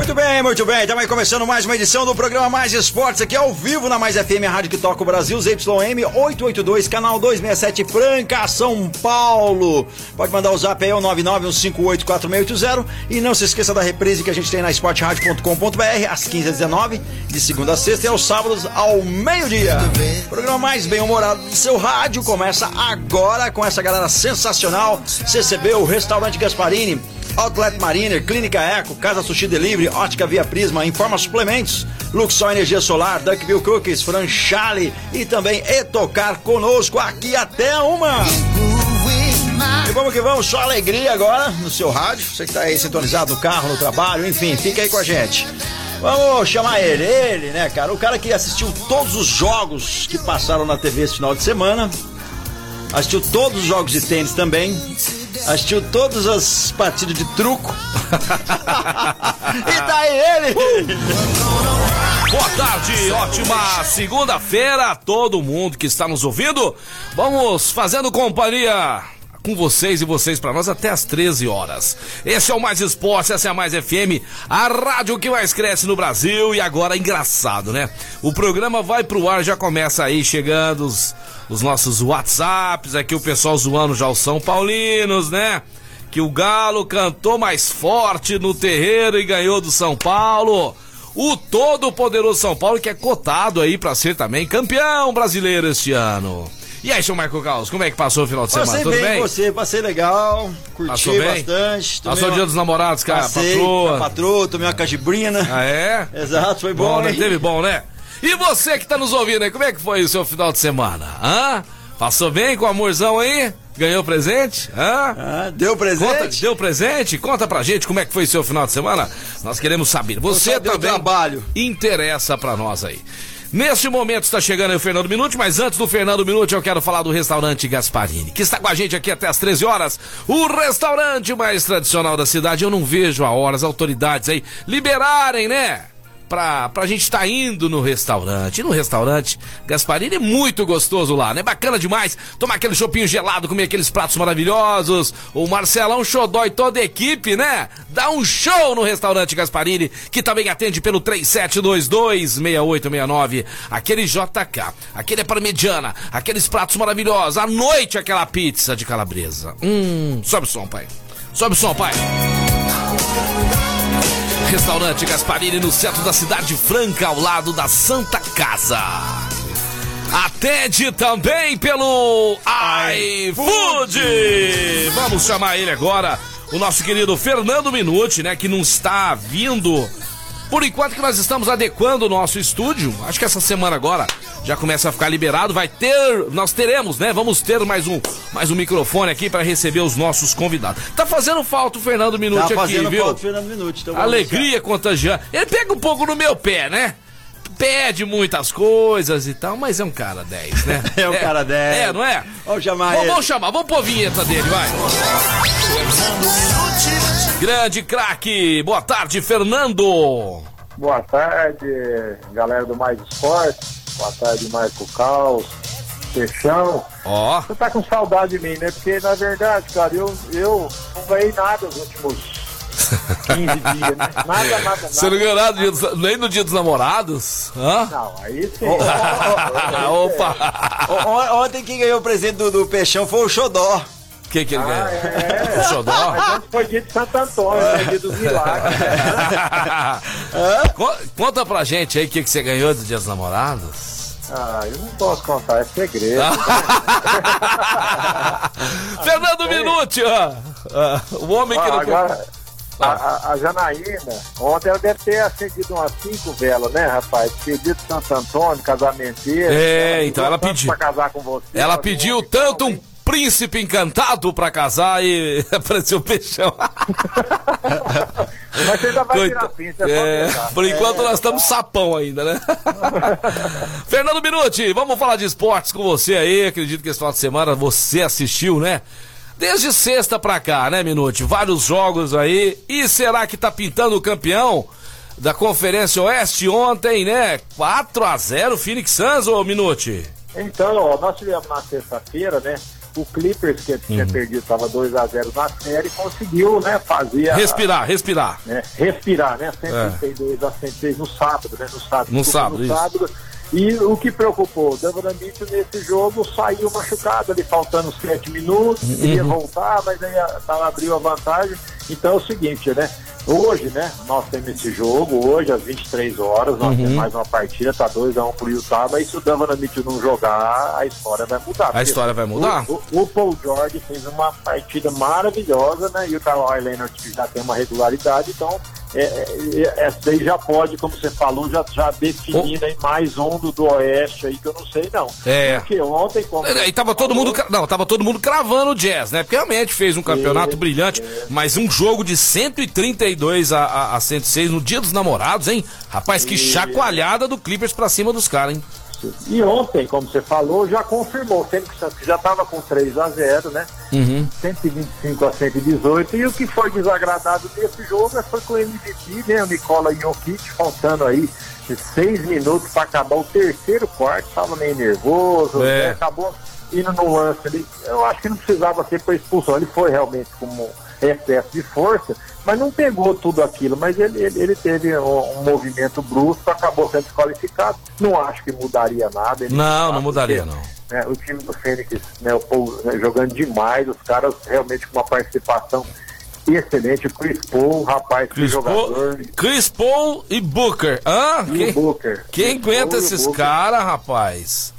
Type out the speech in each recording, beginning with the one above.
Muito bem, muito bem. Estamos começando mais uma edição do programa Mais Esportes, aqui ao vivo na Mais FM, a rádio que toca o Brasil, ZYM 882, canal 267, Franca, São Paulo. Pode mandar o zap aí, o 991584680. E não se esqueça da reprise que a gente tem na esportradio.com.br, às 15h19, de segunda a sexta e aos sábados ao meio-dia. Programa mais bem-humorado do seu rádio começa agora com essa galera sensacional. CCB, o Restaurante Gasparini. Outlet Mariner, Clínica Eco, Casa Sushi Delivery, Ótica Via Prisma, Informa Suplementos, Luxor Energia Solar, Duckville Cookies, Franchale e também Etocar conosco aqui até uma. E vamos que vamos, só alegria agora no seu rádio, você que está aí sintonizado no carro, no trabalho, enfim, fica aí com a gente. Vamos chamar ele, ele, né, cara? O cara que assistiu todos os jogos que passaram na TV esse final de semana, assistiu todos os jogos de tênis também, assistiu todas as partidas de truco. e tá aí ele! Boa tarde, ótima segunda-feira a todo mundo que está nos ouvindo. Vamos fazendo companhia com vocês e vocês para nós até as 13 horas. Esse é o Mais Esporte, essa é a Mais FM, a rádio que mais cresce no Brasil e agora engraçado, né? O programa vai pro ar, já começa aí chegando os, os nossos WhatsApps, aqui o pessoal zoando já os São Paulinos, né? Que o Galo cantou mais forte no terreiro e ganhou do São Paulo. O todo poderoso São Paulo que é cotado aí para ser também campeão brasileiro este ano. E aí, seu Marco Carlos, como é que passou o final de semana? Passei Tudo bem, bem? você, passei legal, curti Passou bem? bastante. Passou o dia dos namorados, cara, Passei, patroa. com a patroa, tomei uma cajibrina. Ah, é? Exato, foi bom, Bom, né? Teve bom, né? E você que tá nos ouvindo aí, como é que foi o seu final de semana? Hã? Passou bem com o amorzão aí? Ganhou presente? Hã? Ah, deu presente? Conta, deu presente? Conta pra gente como é que foi seu final de semana. Nós queremos saber. Você também trabalho. interessa pra nós aí. Neste momento está chegando aí o Fernando Minuti, mas antes do Fernando Minuti eu quero falar do restaurante Gasparini, que está com a gente aqui até as 13 horas. O restaurante mais tradicional da cidade. Eu não vejo a hora as autoridades aí liberarem, né? Pra, pra gente estar indo no restaurante. E no restaurante Gasparini é muito gostoso lá, né? Bacana demais. Tomar aquele chopinho gelado, comer aqueles pratos maravilhosos. O Marcelão Xodó e toda a equipe, né? Dá um show no restaurante Gasparini, que também atende pelo 3722-6869. Aquele JK, aquele é parmegiana, aqueles pratos maravilhosos. À noite, aquela pizza de calabresa. Hum, sobe o som, pai. Sobe o som, pai. Restaurante Gasparini no centro da cidade de Franca, ao lado da Santa Casa. Atende também pelo iFood. Vamos chamar ele agora, o nosso querido Fernando Minuti, né, que não está vindo. Por enquanto que nós estamos adequando o nosso estúdio, acho que essa semana agora já começa a ficar liberado, vai ter, nós teremos, né? Vamos ter mais um, mais um microfone aqui para receber os nossos convidados. Tá fazendo falta o Fernando Minuti Tá aqui, fazendo viu? falta o Fernando Minuti. Então Alegria contagiante. Ele pega um pouco no meu pé, né? Pede muitas coisas e tal, mas é um cara 10, né? É um cara 10. É, não é? Vamos chamar Vamos, ele. vamos chamar, vamos pôr a vinheta dele, vai. Grande craque, boa tarde, Fernando. Boa tarde, galera do Mais Esporte. Boa tarde, Marco Caos, Peixão. Ó, Você tá com saudade de mim, né? Porque, na verdade, cara, eu, eu não ganhei nada nos últimos 15 dias, né? Nada, nada, nada. você não ganhou nada dos- nem no dia dos namorados? Hã? Não, aí sim. Opa! Ontem quem ganhou o presente do, do Peixão foi o Xodó. O que que ele ganhou? Ah, é. O xodó? Foi dia de Santo Antônio, dia dos milagres. Con- Conta pra gente aí o que, que você ganhou do dia dos namorados. Ah, eu não posso contar, é segredo. Fernando Minuti, ó. O homem que Ah, não agora, a, a- Janaína, ontem ela deve ter acendido umas cinco velas, né, rapaz? Pedido de Santo Antônio, casamenteira. É, então ela pediu. Pra casar com você. Ela pediu tanto um príncipe encantado pra casar e apareceu o peixão. Mas você ainda vai Coita- tirar pinta, é, É, por enquanto É, nós estamos sapão ainda, né? Fernando Minuti, vamos falar de esportes com você aí. Acredito que esse final de semana você assistiu, né? Desde sexta pra cá, né, Minuti? Vários jogos aí. E será que tá pintando o campeão da Conferência Oeste ontem, né? 4 a 0 Phoenix Suns, ô Minuti? Então, ó, nós tivemos na sexta-feira, né? O Clippers, que tinha Uhum. perdido, estava 2x0 na série, conseguiu, né, fazer a, Respirar, respirar. né, respirar, né? 132 a 106 no sábado, né? No sábado. No sábado, no sábado. E o que preocupou, o Donovan Mitchell nesse jogo saiu machucado ali, faltando 7 minutos, Uhum. queria voltar, mas aí a- tava, abriu a vantagem. Então é o seguinte, né? Hoje, né, nós temos esse jogo, hoje às 23 horas, nós Uhum. temos mais uma partida, tá 2x1 pro Utah, mas se o Donovan Mitchell não jogar, a história vai mudar. A história vai mudar? O, o- o Paul George fez uma partida maravilhosa, né? E o Kawhi Leonard já tem uma regularidade, então é, é, essa daí já pode, como você falou, já, já definindo aí mais um do, do Oeste aí que eu não sei não. É. Porque ontem, como. E tava todo mundo, não, tava todo mundo cravando o Jazz, né? Porque realmente fez um campeonato Isso, brilhante, mas um jogo de 132 a, a, a 106 no Dia dos Namorados, hein? Rapaz, que chacoalhada do Clippers pra cima dos caras, hein? E ontem, como você falou, já confirmou, sendo que já estava com 3 a 0 né? Uhum. 125 a 118. E o que foi desagradável desse jogo é foi com o MVP, né? O Nicola Jokic, faltando aí seis minutos para acabar o terceiro quarto, estava meio nervoso, É. né? acabou indo no lance ali. Eu acho que não precisava ser para expulsão. Ele foi realmente como excesso de força, mas não pegou tudo aquilo. Mas ele, ele, ele teve um, um movimento brusco, acabou sendo desqualificado. Não acho que mudaria nada. Não, não sabe mudaria, não. né, o time do Fênix, né, o Paul, né, jogando demais, os caras realmente com uma participação excelente. O Chris Paul, rapaz, que Chris Paul, jogador. Chris Paul e Booker. Hã? E Quem, Booker. quem Chris Paul aguenta e o esses caras, rapaz?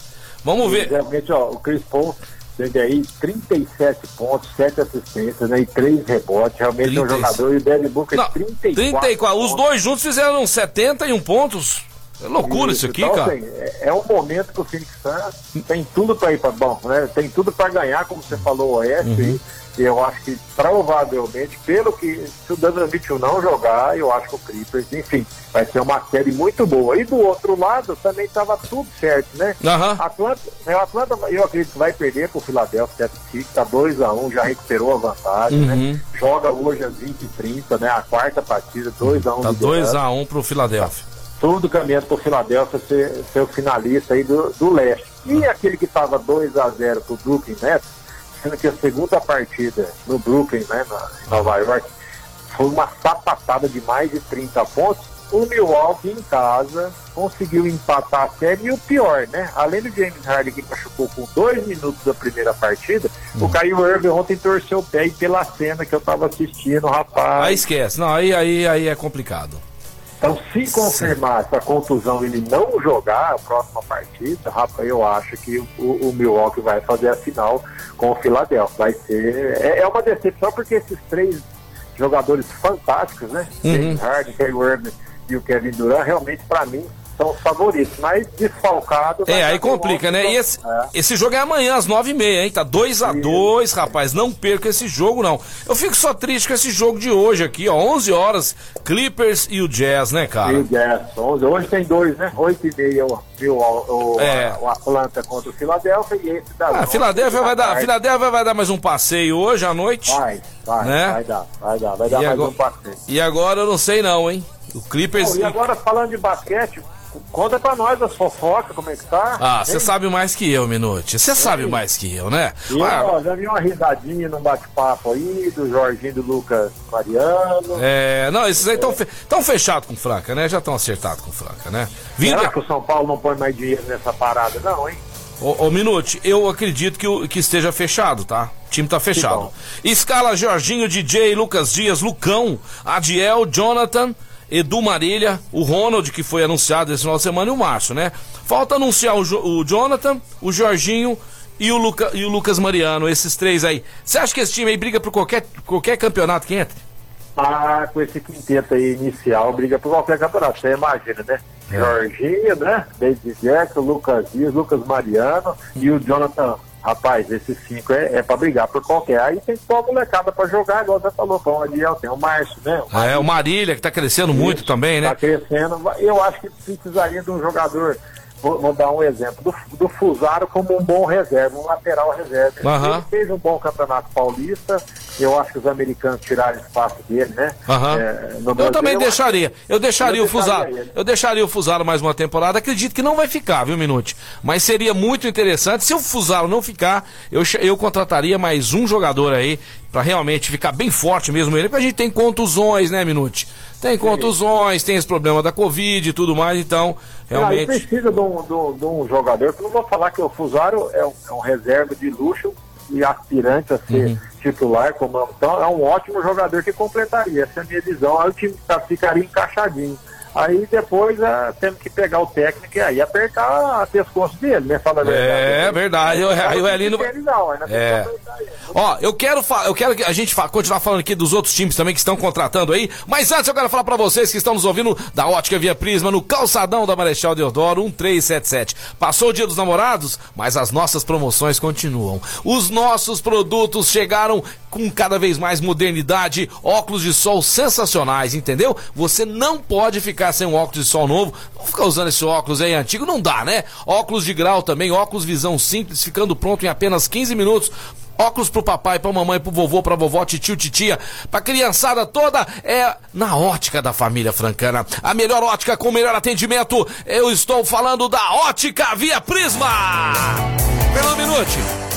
Vamos ver. Realmente, ó, o Chris Paul teve aí 37 pontos, 7 assistências né, e 3 rebotes. Realmente é um 30. jogador. E o Devin Booker, Não, 34. 34. Os dois juntos fizeram 71 pontos. É loucura isso aqui, então, cara. assim, é, é um momento que o Phoenix Suns tem tudo para ir para bom, né? Tem tudo para ganhar, como você falou, o Oeste. Uhum. E eu acho que provavelmente, pelo que se o Donovan Mitchell não jogar, eu acho que o Clippers, enfim, vai ser uma série muito boa. E do outro lado também estava tudo certo, né? Aham. Atlanta, né, o Atlanta, eu acredito que vai perder pro Philadelphia 76, tá 2x1, já recuperou a vantagem, Uhum. né? Joga hoje às 20 h 30 né? A quarta partida, 2x1. Tá liderando 2x1 pro Philadelphia. tudo caminhando para o Philadelphia ser, ser o finalista aí do, do leste. E aquele que estava 2 a 0 para o Brooklyn Nets, sendo que a segunda partida no Brooklyn, né, na, em Nova York, foi uma sapatada de mais de 30 pontos. O Milwaukee em casa conseguiu empatar a série e o pior, né? Além do James Harden que machucou com dois minutos da primeira partida, o Kyrie Irving ontem torceu o pé e pela cena que eu tava assistindo, rapaz. Aí esquece. Não, aí, aí, aí é complicado. Então, se confirmar essa contusão ele não jogar a próxima partida, rapaz, eu acho que o, o Milwaukee vai fazer a final com o Philadelphia. Vai ser. É, é uma decepção porque esses três jogadores fantásticos, né? Uhum. James Harden, Irving e o Kevin Durant, realmente, para mim, são os favoritos. Mas desfalcado. É, aí complica, Milwaukee, né? E esse, É. esse jogo é amanhã, às 9h30, hein? Tá 2x2, rapaz. Não perca esse jogo, não. Eu fico só triste com esse jogo de hoje aqui, ó. 11 horas, Clippers e o Jazz, né, E cara? o Jazz, 11. Hoje tem dois, né? 8 e meia o, o, o, É. o Atlanta contra o Philadelphia e esse da Ah, Filadélfia vai dar, Filadélfia vai dar mais um passeio hoje à noite. Vai, vai, Né? vai dar, vai dar, vai dar E mais agora- um passeio. E agora eu não sei não, hein? O Clippers. E agora falando de basquete, conta pra nós as fofocas, como é que tá? Ah, você sabe mais que eu, Minute. Você sabe mais que eu, né? E, Ah, ó, já vi uma risadinha num bate-papo aí do Jorginho do Lucas Mariano. É, não, esses aí estão fe tão fechados com Franca, né? Já estão acertados com Franca, né? Vindo, Será que o São Paulo não põe mais dinheiro nessa parada, não, hein? Ô, ô Minute, eu acredito que, o- que esteja fechado, tá? O time tá fechado. Escala Jorginho, DJ, Lucas Dias, Lucão, Adiel, Jonathan, Edu Marília, o Ronald, que foi anunciado esse final de semana, e o Márcio, né? Falta anunciar o, Jo- o Jonathan, o Jorginho e o, Luca, e o Lucas Mariano, esses três aí. Você acha que esse time aí briga por qualquer, qualquer campeonato que entre? Ah, com esse quinteto aí inicial, briga por qualquer campeonato, você imagina, né? É. Jorginho, né? David Jackson, Lucas Dias, Lucas Mariano e o Jonathan rapaz, esses cinco é, é pra brigar por qualquer. Aí tem pôr a molecada pra jogar, igual você falou, o Adiel, tem o Márcio, né? O É, o Marília, que tá crescendo muito também, Tá né? crescendo. Eu acho que precisaria de um jogador. Vou, vou dar um exemplo do, do Fusaro como um bom reserva, um lateral reserva. Aham. Ele fez um bom campeonato paulista. Eu acho que os americanos tiraram espaço dele, né? Aham. É, Eu Brasil, também eu deixaria. Eu deixaria Eu o Fusaro. deixaria. Eu deixaria o Fusaro mais uma temporada. Acredito que não vai ficar, viu, Minute? Mas seria muito interessante. Se o Fusaro não ficar, eu, eu contrataria mais um jogador aí pra realmente ficar bem forte mesmo ele, porque a gente tem contusões, né, Minute? Tem contusões, tem esse problema da Covid e tudo mais, então, Aí realmente. precisa de um, de um- de um jogador, que eu não vou falar que o Fusaro é um, é um reserva de luxo e aspirante a ser Uhum. titular, como, então é um ótimo jogador que completaria. Essa é a minha visão. Aí o time tá- ficaria encaixadinho. Aí depois é, temos que pegar o técnico e aí apertar a pescoço dele, né? Fala a É, verdade. Eu- aí o Elino- não, É. apertar ele. Ó, eu quero, eu quero que a gente fa- continuar falando aqui dos outros times também que estão contratando aí, mas antes eu quero falar pra vocês que estão nos ouvindo da Ótica Via Prisma no calçadão da Marechal Deodoro 1377. Passou o Dia dos Namorados, mas as nossas promoções continuam. Os nossos produtos chegaram com cada vez mais modernidade, óculos de sol sensacionais, entendeu? Você não pode ficar sem um óculos de sol novo. Não ficar usando esse óculos aí antigo, não dá, né? Óculos de grau também, óculos visão simples, ficando pronto em apenas 15 minutos. Óculos pro papai, pra mamãe, pro vovô, pra vovó, titio, titia, pra criançada toda, é na ótica da família francana. A melhor ótica com o melhor atendimento. Eu estou falando da Ótica Via Prisma! Pelo Minute.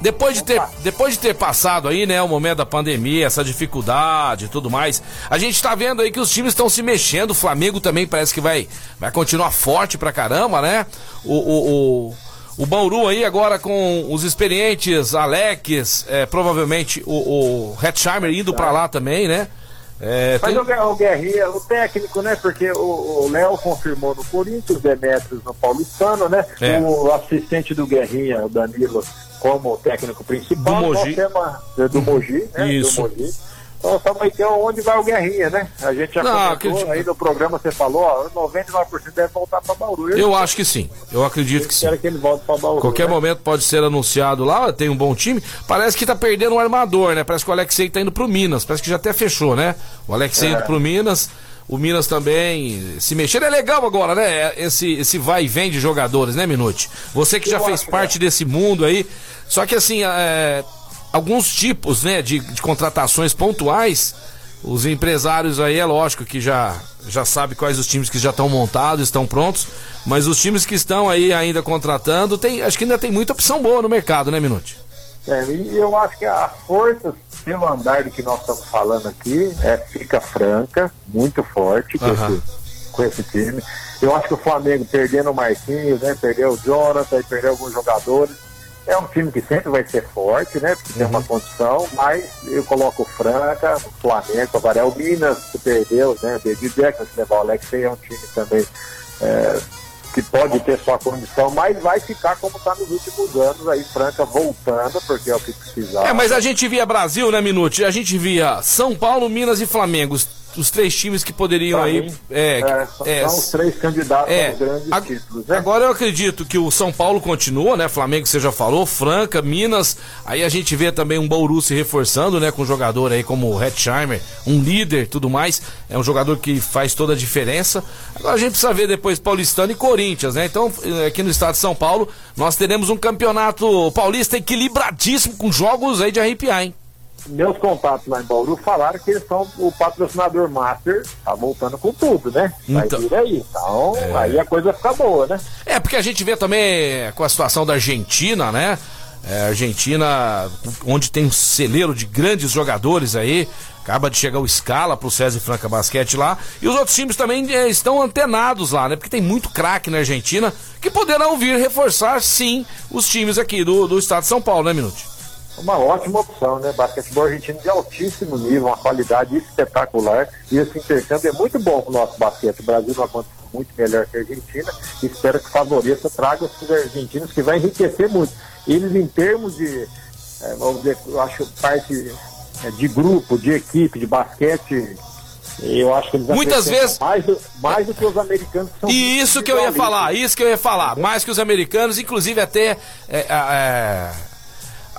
Depois de, ter, depois de ter passado aí, né, o momento da pandemia, essa dificuldade e tudo mais, a gente tá vendo aí que os times estão se mexendo. O Flamengo também parece que vai, vai continuar forte pra caramba, né? O, o, o, o Bauru aí agora com os experientes Alex, é, provavelmente o, o Hetzheimer indo pra lá também, né? É, Mas tem- o, Guer- o Guerrinha, o técnico, né? Porque o o Léo confirmou no Corinthians, o Demetrios no Paulistano, né? É. O assistente do Guerrinha, o Danilo, como técnico principal. Do Mogi. Temos- do Mogi, né? Isso. Do Mogi. Então, estamos aí, onde vai o Guerrinha, né? A gente já Não, comentou acredito. aí no programa, você falou, ó, 99% deve voltar para Bauru. eu acho que sim. Eu acredito que sim. Que ele volte para Bauru. Qualquer né? momento pode ser anunciado lá, tem um bom time. Parece que tá perdendo um armador, né? Parece que o Alexei tá indo pro Minas. Parece que já até fechou, né? O Alexei É. indo pro Minas. O Minas também se mexer. É legal agora, né? Esse, esse vai e vem de jogadores, né, Minute? Você que já fez parte desse mundo aí. Só que assim, é, alguns tipos, né, de, de contratações pontuais. Os empresários aí, é lógico que já, já sabe quais os times que já estão montados, estão prontos, mas os times que estão aí ainda contratando, tem, acho que ainda tem muita opção boa no mercado, né, Minute? É, e eu acho que a força, pelo andar do que nós estamos falando aqui, é, fica franca, muito forte com, esse, com esse time. Eu acho que o Flamengo perdendo o Marquinhos, né, perdeu o Jonathan, perdeu alguns jogadores. É um time que sempre vai ser forte, né? Porque tem Uhum. uma condição, mas eu coloco o Franca, o Flamengo, o Varel Minas, que perdeu, né? Perdi Jackson, se levar o Alexei, é um time também é, que pode ter sua condição, mas vai ficar como está nos últimos anos aí, Franca voltando, porque é o que precisava. É, mas a gente via Brasil, né, Minute? A gente via São Paulo, Minas e Flamengo. Os, três times que poderiam Pra aí. mim, É, é, são, é, são os três candidatos É, aos grandes a- títulos, né? agora eu acredito que o São Paulo continua, né? Flamengo você já falou, Franca, Minas. Aí a gente vê também um Bauru se reforçando, né? Com um jogador aí como o Hetzheimer, um líder tudo mais. É um jogador que faz toda a diferença. Agora a gente precisa ver depois Paulistano e Corinthians, né? Então, eh, aqui no estado de São Paulo, nós teremos um campeonato paulista equilibradíssimo com jogos aí de arrepiar, hein? Meus contatos lá em Bauru falaram que eles são o patrocinador master, tá voltando com tudo, né? Vai Então- vir aí. Então, aí a coisa fica boa, né? É, porque a gente vê também com a situação da Argentina, né? É, Argentina, onde tem um celeiro de grandes jogadores aí. Acaba de chegar o Scala pro César Franca Basquete lá. E os outros times também eh, estão antenados lá, né? Porque tem muito craque na Argentina que poderão vir reforçar, sim, os times aqui do, do estado de São Paulo, né, Minute? Uma ótima opção, né? Basquetebol argentino de altíssimo nível, uma qualidade espetacular. E esse intercâmbio é muito bom para o nosso basquete. O Brasil não acontece muito melhor que a Argentina. Espero que favoreça, traga os argentinos, que vai enriquecer muito. Eles, em termos de, eh, vamos dizer, eu acho parte eh, de grupo, de equipe, de basquete, Eu acho que eles Muitas vezes- mais do, mais do que os americanos são E isso que eu ia falar, isso que eu ia falar. Mais que os americanos, inclusive até é, é,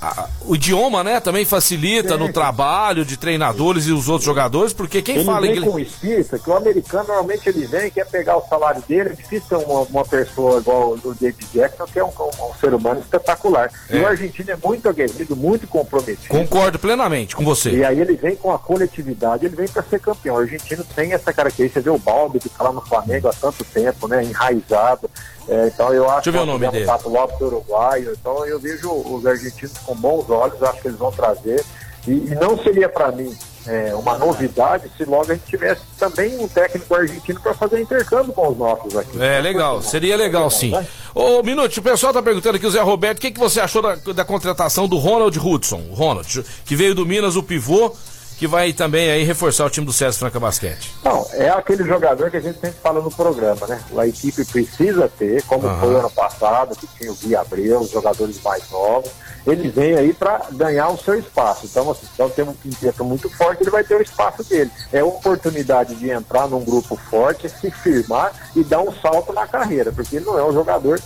a- o idioma, né, também facilita no trabalho de treinadores e os outros jogadores, porque quem Ele fala vem inglês. com espírito, que o americano normalmente ele vem, quer pegar o salário dele, é difícil ter uma, uma pessoa igual o David Jackson, que é um, um- um ser humano espetacular. E É. o argentino é muito aguerrido, muito comprometido. Concordo plenamente com você. E aí ele vem com a coletividade, ele vem para ser campeão. O argentino tem essa característica, vê o Baldo que está lá no Flamengo há tanto tempo, né? Enraizado. É, então eu acho Deixa eu ver o nome dele. Pato Lopes uruguaio. Então eu vejo os argentinos com bons olhos, acho que eles vão trazer. E, e não seria para mim é, uma novidade se logo a gente tivesse também um técnico argentino para fazer intercâmbio com os nossos aqui. É, legal, seria legal sim. Ô, Minuto, o pessoal tá perguntando aqui, o Zé Roberto, o que, que você achou da, da contratação do Ronald Hudson? O Ronald, que veio do Minas, o pivô, que vai também aí reforçar o time do César Franca Basquete. Não, é aquele jogador que a gente sempre fala no programa, né? A equipe precisa ter, como Aham. foi ano passado, que tinha o Gui Abreu, os jogadores mais novos. Ele vem aí para ganhar o seu espaço. Então, assim, se então tem um quinteto muito forte, ele vai ter o espaço dele. É oportunidade de entrar num grupo forte, se firmar e dar um salto na carreira, porque ele não é um jogador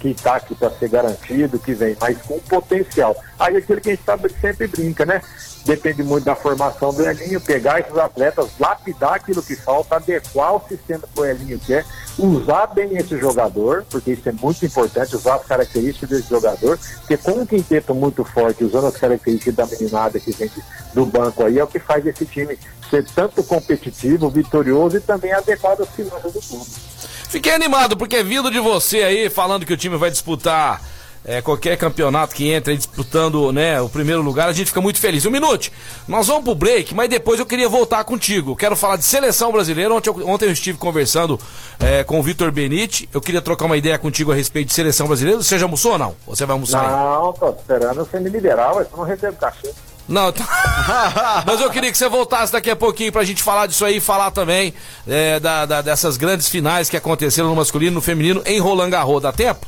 que está aqui para ser garantido, que vem, mas com potencial. Aí aquilo que a gente sabe sempre brinca, né? Depende muito da formação do Elinho, pegar esses atletas, lapidar aquilo que falta, adequar o sistema que o Elinho quer, usar bem esse jogador, porque isso é muito importante, usar as características desse jogador, porque com um quinteto muito forte, usando as características da meninada que vem do banco aí, é o que faz esse time ser tanto competitivo, vitorioso e também adequado às finanças do clube. Fiquei animado, porque vindo de você aí, falando que o time vai disputar é, qualquer campeonato que entra aí disputando né, o primeiro lugar, a gente fica muito feliz. Um minuto, nós vamos pro break, mas depois eu queria voltar contigo. Quero falar de seleção brasileira. Ontem eu, ontem eu estive conversando é, com o Vitor Benite. Eu queria trocar uma ideia contigo a respeito de seleção brasileira. Você já almoçou ou não? Você vai almoçar aí? Não, tô esperando você me liberar, mas eu não recebo cachê. Não, tá. Mas eu queria que você voltasse daqui a pouquinho pra gente falar disso aí e falar também é, da- da- dessas grandes finais que aconteceram no masculino e no feminino em Roland Garros. Dá tempo?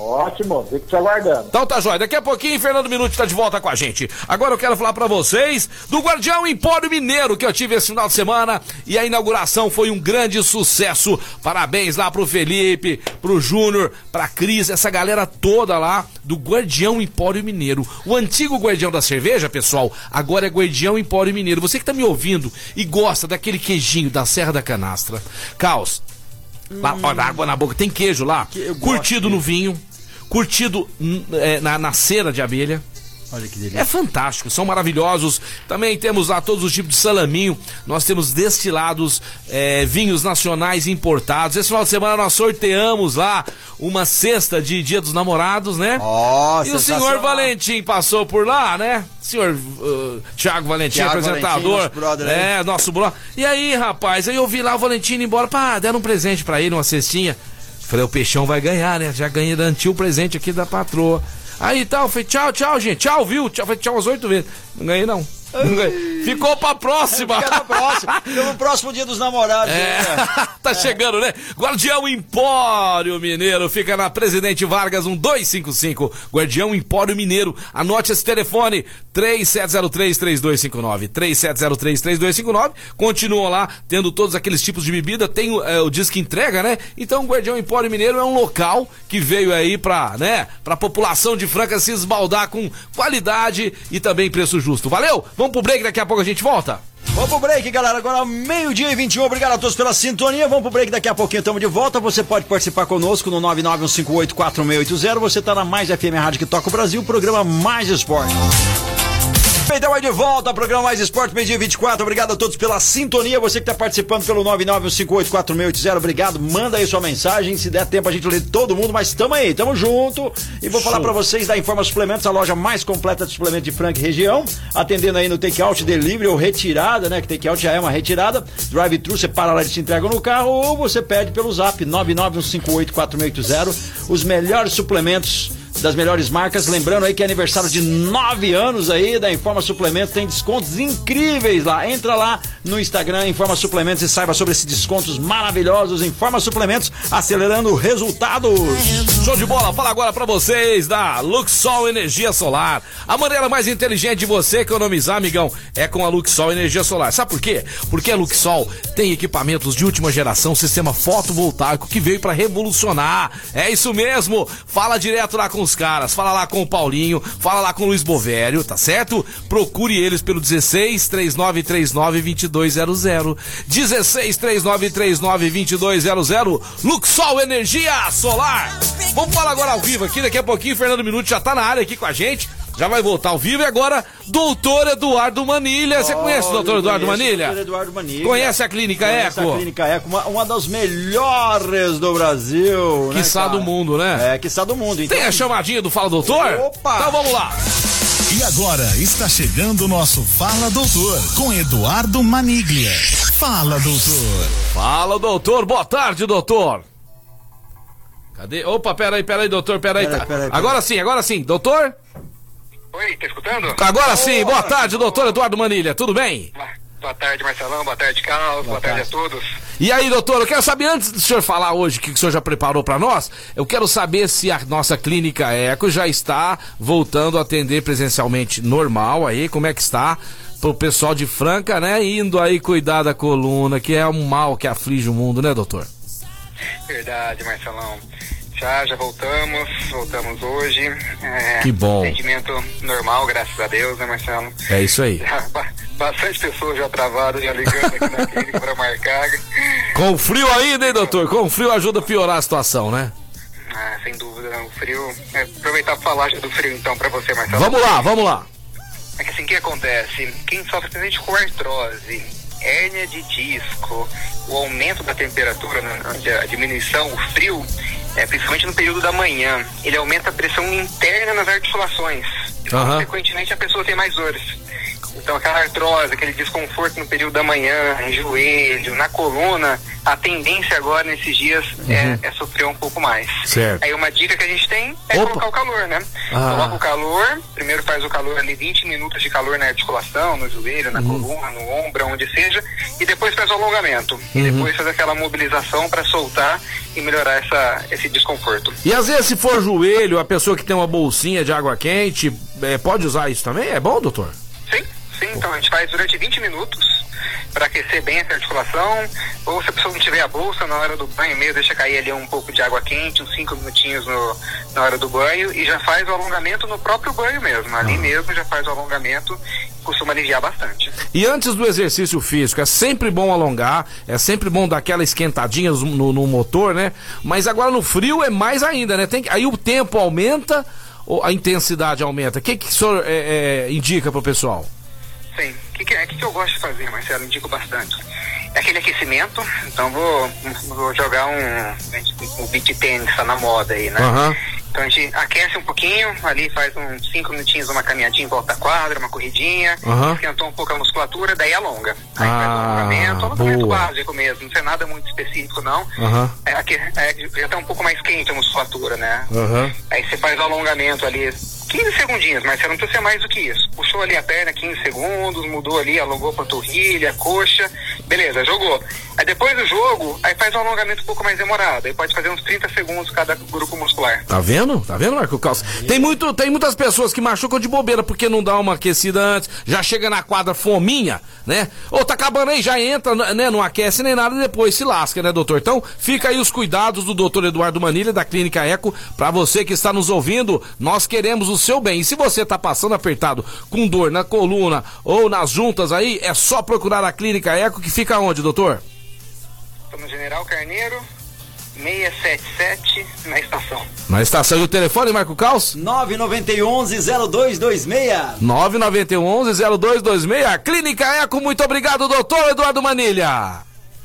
Ótimo, fico te aguardando. Então tá jóia. Daqui a pouquinho, Fernando Minuti tá de volta com a gente. Agora eu quero falar pra vocês do Guardião Empório Mineiro que eu tive esse final de semana e a inauguração foi um grande sucesso. Parabéns lá pro Felipe, pro Júnior, pra Cris, essa galera toda lá do Guardião Empório Mineiro. O antigo Guardião da Cerveja, pessoal, agora é Guardião Empório Mineiro. Você que tá me ouvindo e gosta daquele queijinho da Serra da Canastra. Caos, Lá, ó, dá água na boca. Tem queijo lá. Eu gosto curtido no vinho. Curtido hum, é, na, na cera de abelha. Olha que delícia. É fantástico, são maravilhosos. Também temos lá todos os tipos de salaminho. Nós temos destilados, é, vinhos nacionais importados. Esse final de semana nós sorteamos lá uma cesta de Dia dos Namorados, né? Ó, e o senhor. Valentim passou por lá, né? Senhor uh, Tiago Valentim, Thiago apresentador. Valentim, nosso é, nosso brother. E aí, rapaz, aí eu vi lá o Valentim indo embora. Pá, deram um presente pra ele, uma cestinha. Falei, o peixão vai ganhar, né? Já ganhei, garantiu o presente aqui da patroa. Aí tal, falei, tchau, tchau, gente. Tchau, viu? Tchau, falei, tchau umas oito vezes. Não ganhei, não. Ficou pra próxima. Fica. Fica no próximo dia dos namorados. É, né? tá chegando, né? Guardião Empório Mineiro, fica na Presidente Vargas 1255. Guardião Empório Mineiro. Anote esse telefone: 3703-3259. 3703-3259. Continua lá, tendo todos aqueles tipos de bebida. Tem o, é, o Disque Entrega, né? Então, o Guardião Empório Mineiro é um local que veio aí pra, né, pra população de Franca se esbaldar com qualidade e também preço justo. Valeu? Vamos pro break, daqui a pouco a gente volta. Vamos pro break, galera. Agora meio-dia e 21. Obrigado a todos pela sintonia. Vamos pro break daqui a pouquinho. Estamos de volta. Você pode participar conosco no 991584680. Você tá na Mais FM Rádio que toca o Brasil, programa Mais Esporte. Então aí de volta, programa Mais Esporte, meio-dia e 24. Obrigado a todos pela sintonia. Você que está participando pelo 991584680, obrigado. Manda aí sua mensagem. Se der tempo, a gente lê todo mundo, mas tamo aí, tamo junto. E vou falar para vocês da Informa Suplementos, a loja mais completa de suplementos de Franca e região. Atendendo aí no take-out, delivery ou retirada, né? Que take-out já é uma retirada. Drive-thru, você para lá e te entrega no carro. Ou você pede pelo zap 991584680. Os melhores suplementos das melhores marcas. Lembrando aí que é aniversário de nove anos aí da Informa Suplementos, tem descontos incríveis lá. Entra lá no Instagram, Informa Suplementos e saiba sobre esses descontos maravilhosos. Informa Suplementos, acelerando resultados. Show de bola, fala agora pra vocês da Luxol Energia Solar. A maneira mais inteligente de você economizar, amigão, é com a Luxol Energia Solar. Sabe por quê? Porque a Luxol tem equipamentos de última geração, sistema fotovoltaico que veio pra revolucionar. É isso mesmo. Fala direto lá com os caras, fala lá com o Paulinho, fala lá com o Luiz Bovério, tá certo? Procure eles pelo 16 3939 2200. 16 3939 2200. Luxol Energia Solar. Vamos falar agora ao vivo aqui, daqui a pouquinho Fernando Minuto já tá na área aqui com a gente. Já vai voltar ao vivo e agora, doutor Eduardo Manilha. Você conhece o doutor Eduardo Manilha? Doutor Eduardo Manilha. Conhece a Clínica Conhece Eco? a Clínica Eco, uma, uma das melhores do Brasil. né, Quiçá cara? do mundo, né? É, quiçá do mundo. Então, Tem a chamadinha do Fala Doutor? Opa! Então vamos lá. E agora está chegando o nosso Fala Doutor com Eduardo Maniglia. Fala Doutor. Fala, doutor. Boa tarde, doutor. Cadê? Opa, peraí, peraí, doutor, peraí. Peraí, tá. peraí, peraí. Agora sim, agora sim. Doutor? Oi, tá escutando? Agora sim. Boa tarde, doutor Eduardo Manilha. Tudo bem? Boa tarde, Marcelão. Boa tarde, Carlos. Boa, tarde. a todos. E aí, doutor, eu quero saber, antes do senhor falar hoje o que o senhor já preparou para nós, eu quero saber se a nossa clínica Eco já está voltando a atender presencialmente normal aí, como é que está pro pessoal de Franca, né, indo aí cuidar da coluna, que é um mal que aflige o mundo, né, doutor? Verdade, Marcelão. Já, já voltamos. Voltamos hoje. É, Que bom. Atendimento normal, graças a Deus, né, Marcelo? É isso aí. Bastante pessoas já travadas, já ligando aqui na clínica para marcar. Com frio ainda, hein, doutor? Com frio ajuda a piorar a situação, né? Ah, sem dúvida, o frio. É, aproveitar para falar do frio então para você, Marcelo. Vamos lá, vamos lá. É que assim, o que acontece? Quem sofre principalmente com artrose, hérnia de disco, o aumento da temperatura, né, a diminuição, o frio, é, principalmente no período da manhã, ele aumenta a pressão interna nas articulações. Aham. Consequentemente, a pessoa tem mais dores. Então, aquela artrose, aquele desconforto no período da manhã, em joelho, na coluna, a tendência agora nesses dias é, é sofrer um pouco mais. Uhum. Certo. Aí uma dica que a gente tem é Opa. colocar o calor, né? Ah. Coloca o calor, primeiro faz o calor ali 20 minutos de calor na articulação, no joelho, na Uhum. coluna, no ombro, onde seja, e depois faz o alongamento. E Uhum. depois faz aquela mobilização para soltar e melhorar essa, esse desconforto. E às vezes, se for joelho, a pessoa que tem uma bolsinha de água quente, é, pode usar isso também? É bom, doutor? Sim, sim, então a gente faz durante 20 minutos para aquecer bem essa articulação. Ou se a pessoa não tiver a bolsa na hora do banho mesmo, deixa cair ali um pouco de água quente, uns 5 minutinhos no, na hora do banho e já faz o alongamento no próprio banho mesmo. Ali mesmo já faz o alongamento, costuma aliviar bastante. E antes do exercício físico, é sempre bom alongar, é sempre bom dar aquela esquentadinha no, no motor, né? Mas agora no frio é mais ainda, né? Tem, aí o tempo aumenta, ou a intensidade aumenta. O que, que o senhor é, é, indica pro pessoal? Sim. O que, que, é- que, que eu gosto de fazer, Marcelo? Indico bastante. É aquele aquecimento, então vou, vou jogar um, um beat tênis, tá na moda aí, né? Aham. Então a gente aquece um pouquinho, ali faz uns 5 minutinhos, uma caminhadinha em volta da quadra, uma corridinha, Aham. esquentou um pouco a musculatura, daí alonga. Aí faz o Ah, alongamento, alongamento boa. básico mesmo, não é nada muito específico não. Aham. É, aque- é, já tá um pouco mais quente a musculatura, né? Aham. Aí você faz o alongamento ali, 15 segundinhos, mas você não precisa ser mais do que isso. Puxou ali a perna 15 segundos, mudou ali, alongou a panturrilha, a coxa, beleza, jogou. Aí depois do jogo, aí faz um alongamento um pouco mais demorado. Aí pode fazer uns 30 segundos cada grupo muscular. Tá vendo? Tá vendo, Marco Calça? Tem, muito, tem muitas pessoas que machucam de bobeira porque não dá uma aquecida antes, já chega na quadra fominha, né? Ou tá acabando aí, já entra, né? Não aquece nem nada e depois se lasca, né, doutor? Então, fica aí os cuidados do doutor Eduardo Manilha, da Clínica Eco, pra você que está nos ouvindo, nós queremos o seu bem. E se você tá passando apertado com dor na coluna ou nas juntas aí, é só procurar a Clínica Eco, que fica onde, doutor? Estou no General Carneiro, 677, na estação. Na estação e o telefone, Marco Caos? 991-0226. 991-0226. Clínica Eco, muito obrigado, doutor Eduardo Manilha.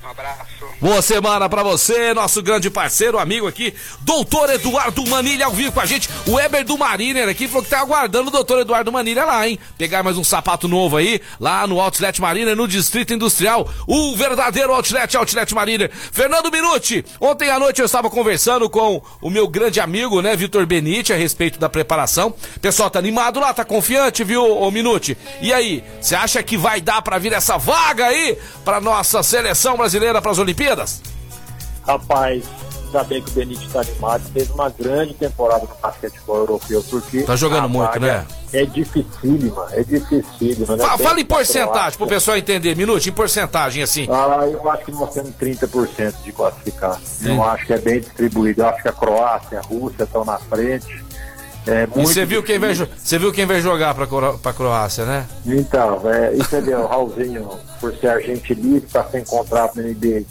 Um abraço. Boa semana pra você, nosso grande parceiro, amigo aqui, doutor Eduardo Manilha ao vivo com a gente. O Weber do Mariner aqui falou que tá aguardando o doutor Eduardo Manilha lá, hein? Pegar mais um sapato novo aí, lá no Outlet Mariner, no Distrito Industrial. O verdadeiro Outlet, Outlet Mariner. Fernando Minuti, ontem à noite eu estava conversando com o meu grande amigo, né, Vitor Benite, a respeito da preparação. Pessoal tá animado lá, tá confiante, viu, ô Minuti? E aí, você acha que vai dar pra vir essa vaga aí pra nossa seleção brasileira pras Olimpíadas? Rapaz, ainda bem que o Benítez está animado, fez uma grande temporada no basquetebol europeu, porque. Tá jogando muito, né? É dificílima, é dificílima, né? Fa- Bem fala em porcentagem controlado. pro pessoal entender, Minuti, em porcentagem assim. Ah, eu acho que nós temos 30% de classificar. Eu acho que é bem distribuído. Eu acho que a Croácia, a Rússia estão na frente. É E muito você viu quem vai você viu quem vai jogar pra, Cro- pra Croácia, né? Então, é, isso ali, o Raulzinho, por ser argentinista, está sem contrato na NBA,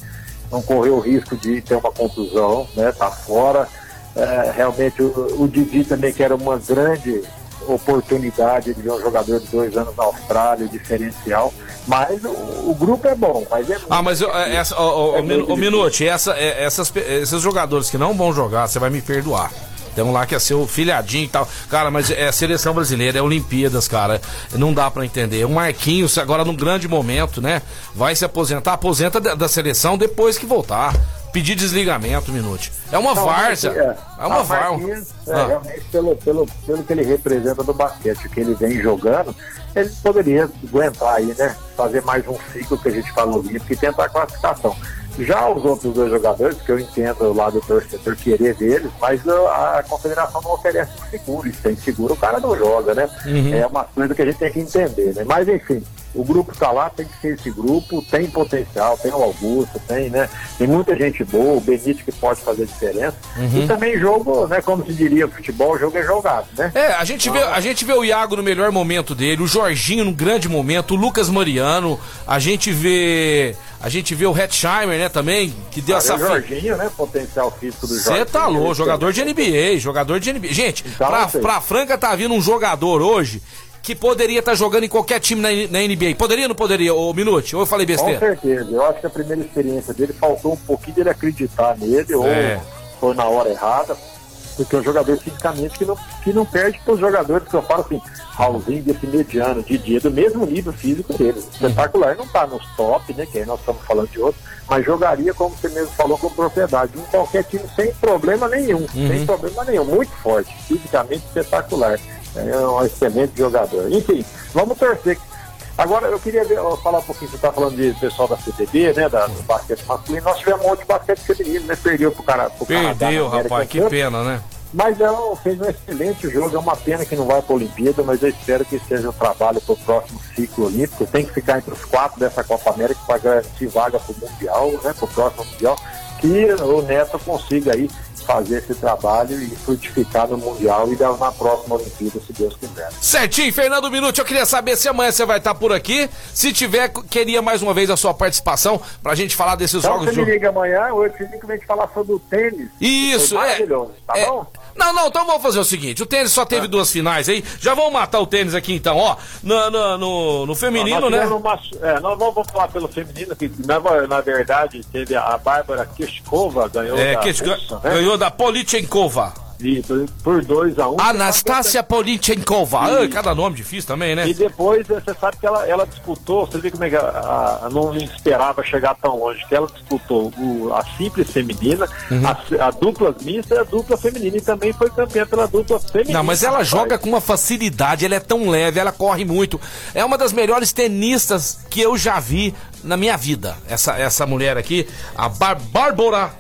não correu o risco de ter uma contusão, né? Tá fora. É, realmente o, o Didi também que era uma grande oportunidade de ver um jogador de dois anos na Austrália, diferencial. Mas o, o grupo é bom, mas é Ah, mas eu- é, essa, ó, É Minu- muito ô, Minuti, essa, é, essas, esses jogadores que não vão jogar, você vai me perdoar. Tem um lá que é seu filhadinho e tal. Cara, mas é seleção brasileira, é Olimpíadas, cara. Não dá pra entender. O Marquinhos, agora num grande momento, né? Vai se aposentar, aposenta da, da seleção depois que voltar. Pedir desligamento, Minuti. É uma Não, várzea. é, É uma várzea. É, Ah. realmente, pelo, pelo, pelo que ele representa do basquete, o que ele vem jogando, ele poderia aguentar aí, né? Fazer mais um ciclo que a gente falou olímpico e tentar a classificação. Já os outros dois jogadores, que eu entendo lá do torcedor querer deles, mas a, a confederação não oferece um seguro. E sem seguro o cara não joga, né? Uhum. É uma coisa que a gente tem que entender, né? Mas enfim, o grupo está lá, tem que ser esse grupo, tem potencial, tem o Augusto, tem, né? Tem muita gente boa, o Benítez que pode fazer diferença. Uhum. E também jogo, né? Como se diria, futebol, jogo é jogado, né? É, a gente, vê, a gente vê o Iago no melhor momento dele, o Jorginho no grande momento, o Lucas Mariano, a gente vê. A gente vê o Hetzheimer, né, também, que deu essa. o Jorginho, né? Potencial físico do Você Jorginho. tá louco, jogador de NBA, jogador de NBA. Gente, Então, pra, assim. pra Franca tá vindo um jogador hoje que poderia estar jogando em qualquer time na, na NBA. Poderia ou não poderia, ô Minute? Ou eu falei Com besteira? certeza. Eu acho que a primeira experiência dele faltou um pouquinho dele acreditar nele, ou É. foi na hora errada. Porque é um jogador fisicamente que não, que não perde para os jogadores que eu falo assim, Raulzinho desse mediano, de dia, do mesmo nível físico dele. Espetacular. Não está nos top, né? Que aí nós estamos falando de outro, mas jogaria, como você mesmo falou, com propriedade. Em qualquer time sem problema nenhum. Sem problema nenhum. Muito forte. Fisicamente espetacular. É um excelente jogador. Enfim, vamos torcer. Agora, eu queria ver- falar um pouquinho, você está falando de pessoal da CBB, né, da, do basquete masculino, nós tivemos um outro basquete feminino, né, perdeu pro, cara, pro Canadá Perdeu, na América rapaz, que pena, né? Mas ela fez um excelente jogo, é uma pena que não vai para a Olimpíada, mas eu espero que seja um trabalho para o próximo ciclo olímpico, tem que ficar entre os quatro dessa Copa América para garantir vaga para o Mundial, né, para o próximo Mundial, que o Neto consiga aí fazer esse trabalho e frutificar no Mundial e na próxima Olimpíada, se Deus quiser. Certinho, Fernando Minuti, eu queria saber se amanhã você vai estar por aqui. Se tiver, queria mais uma vez a sua participação pra gente falar desses Então jogos você me liga amanhã, hoje você que vem te falar sobre o tênis. Isso, é. maravilhoso, tá é. bom? Não, não, então vamos fazer o seguinte: o tênis só teve duas finais aí. Já vamos matar o tênis aqui então, ó. No, no, no, no feminino, nós né? uma- é, nós vamos falar pelo feminino, que na, na verdade teve a Bárbara Kishkova, ganhou É, da que russa, né? ganhou da Polichenkova. E por- por 2 a 1 um, Anastácia Polichenkova. Ah, cada nome difícil também, né? E depois você sabe que ela, ela disputou, você vê como é que a, a- não esperava chegar tão longe, que ela disputou o- a simples feminina, Uhum. a, a dupla mista e a dupla feminina, e também foi campeã pela dupla feminina. Não, mas ela rapaz. joga com uma facilidade, ela é tão leve, ela corre muito. É uma das melhores tenistas que eu já vi na minha vida. Essa, essa mulher aqui, a Bar Bárbara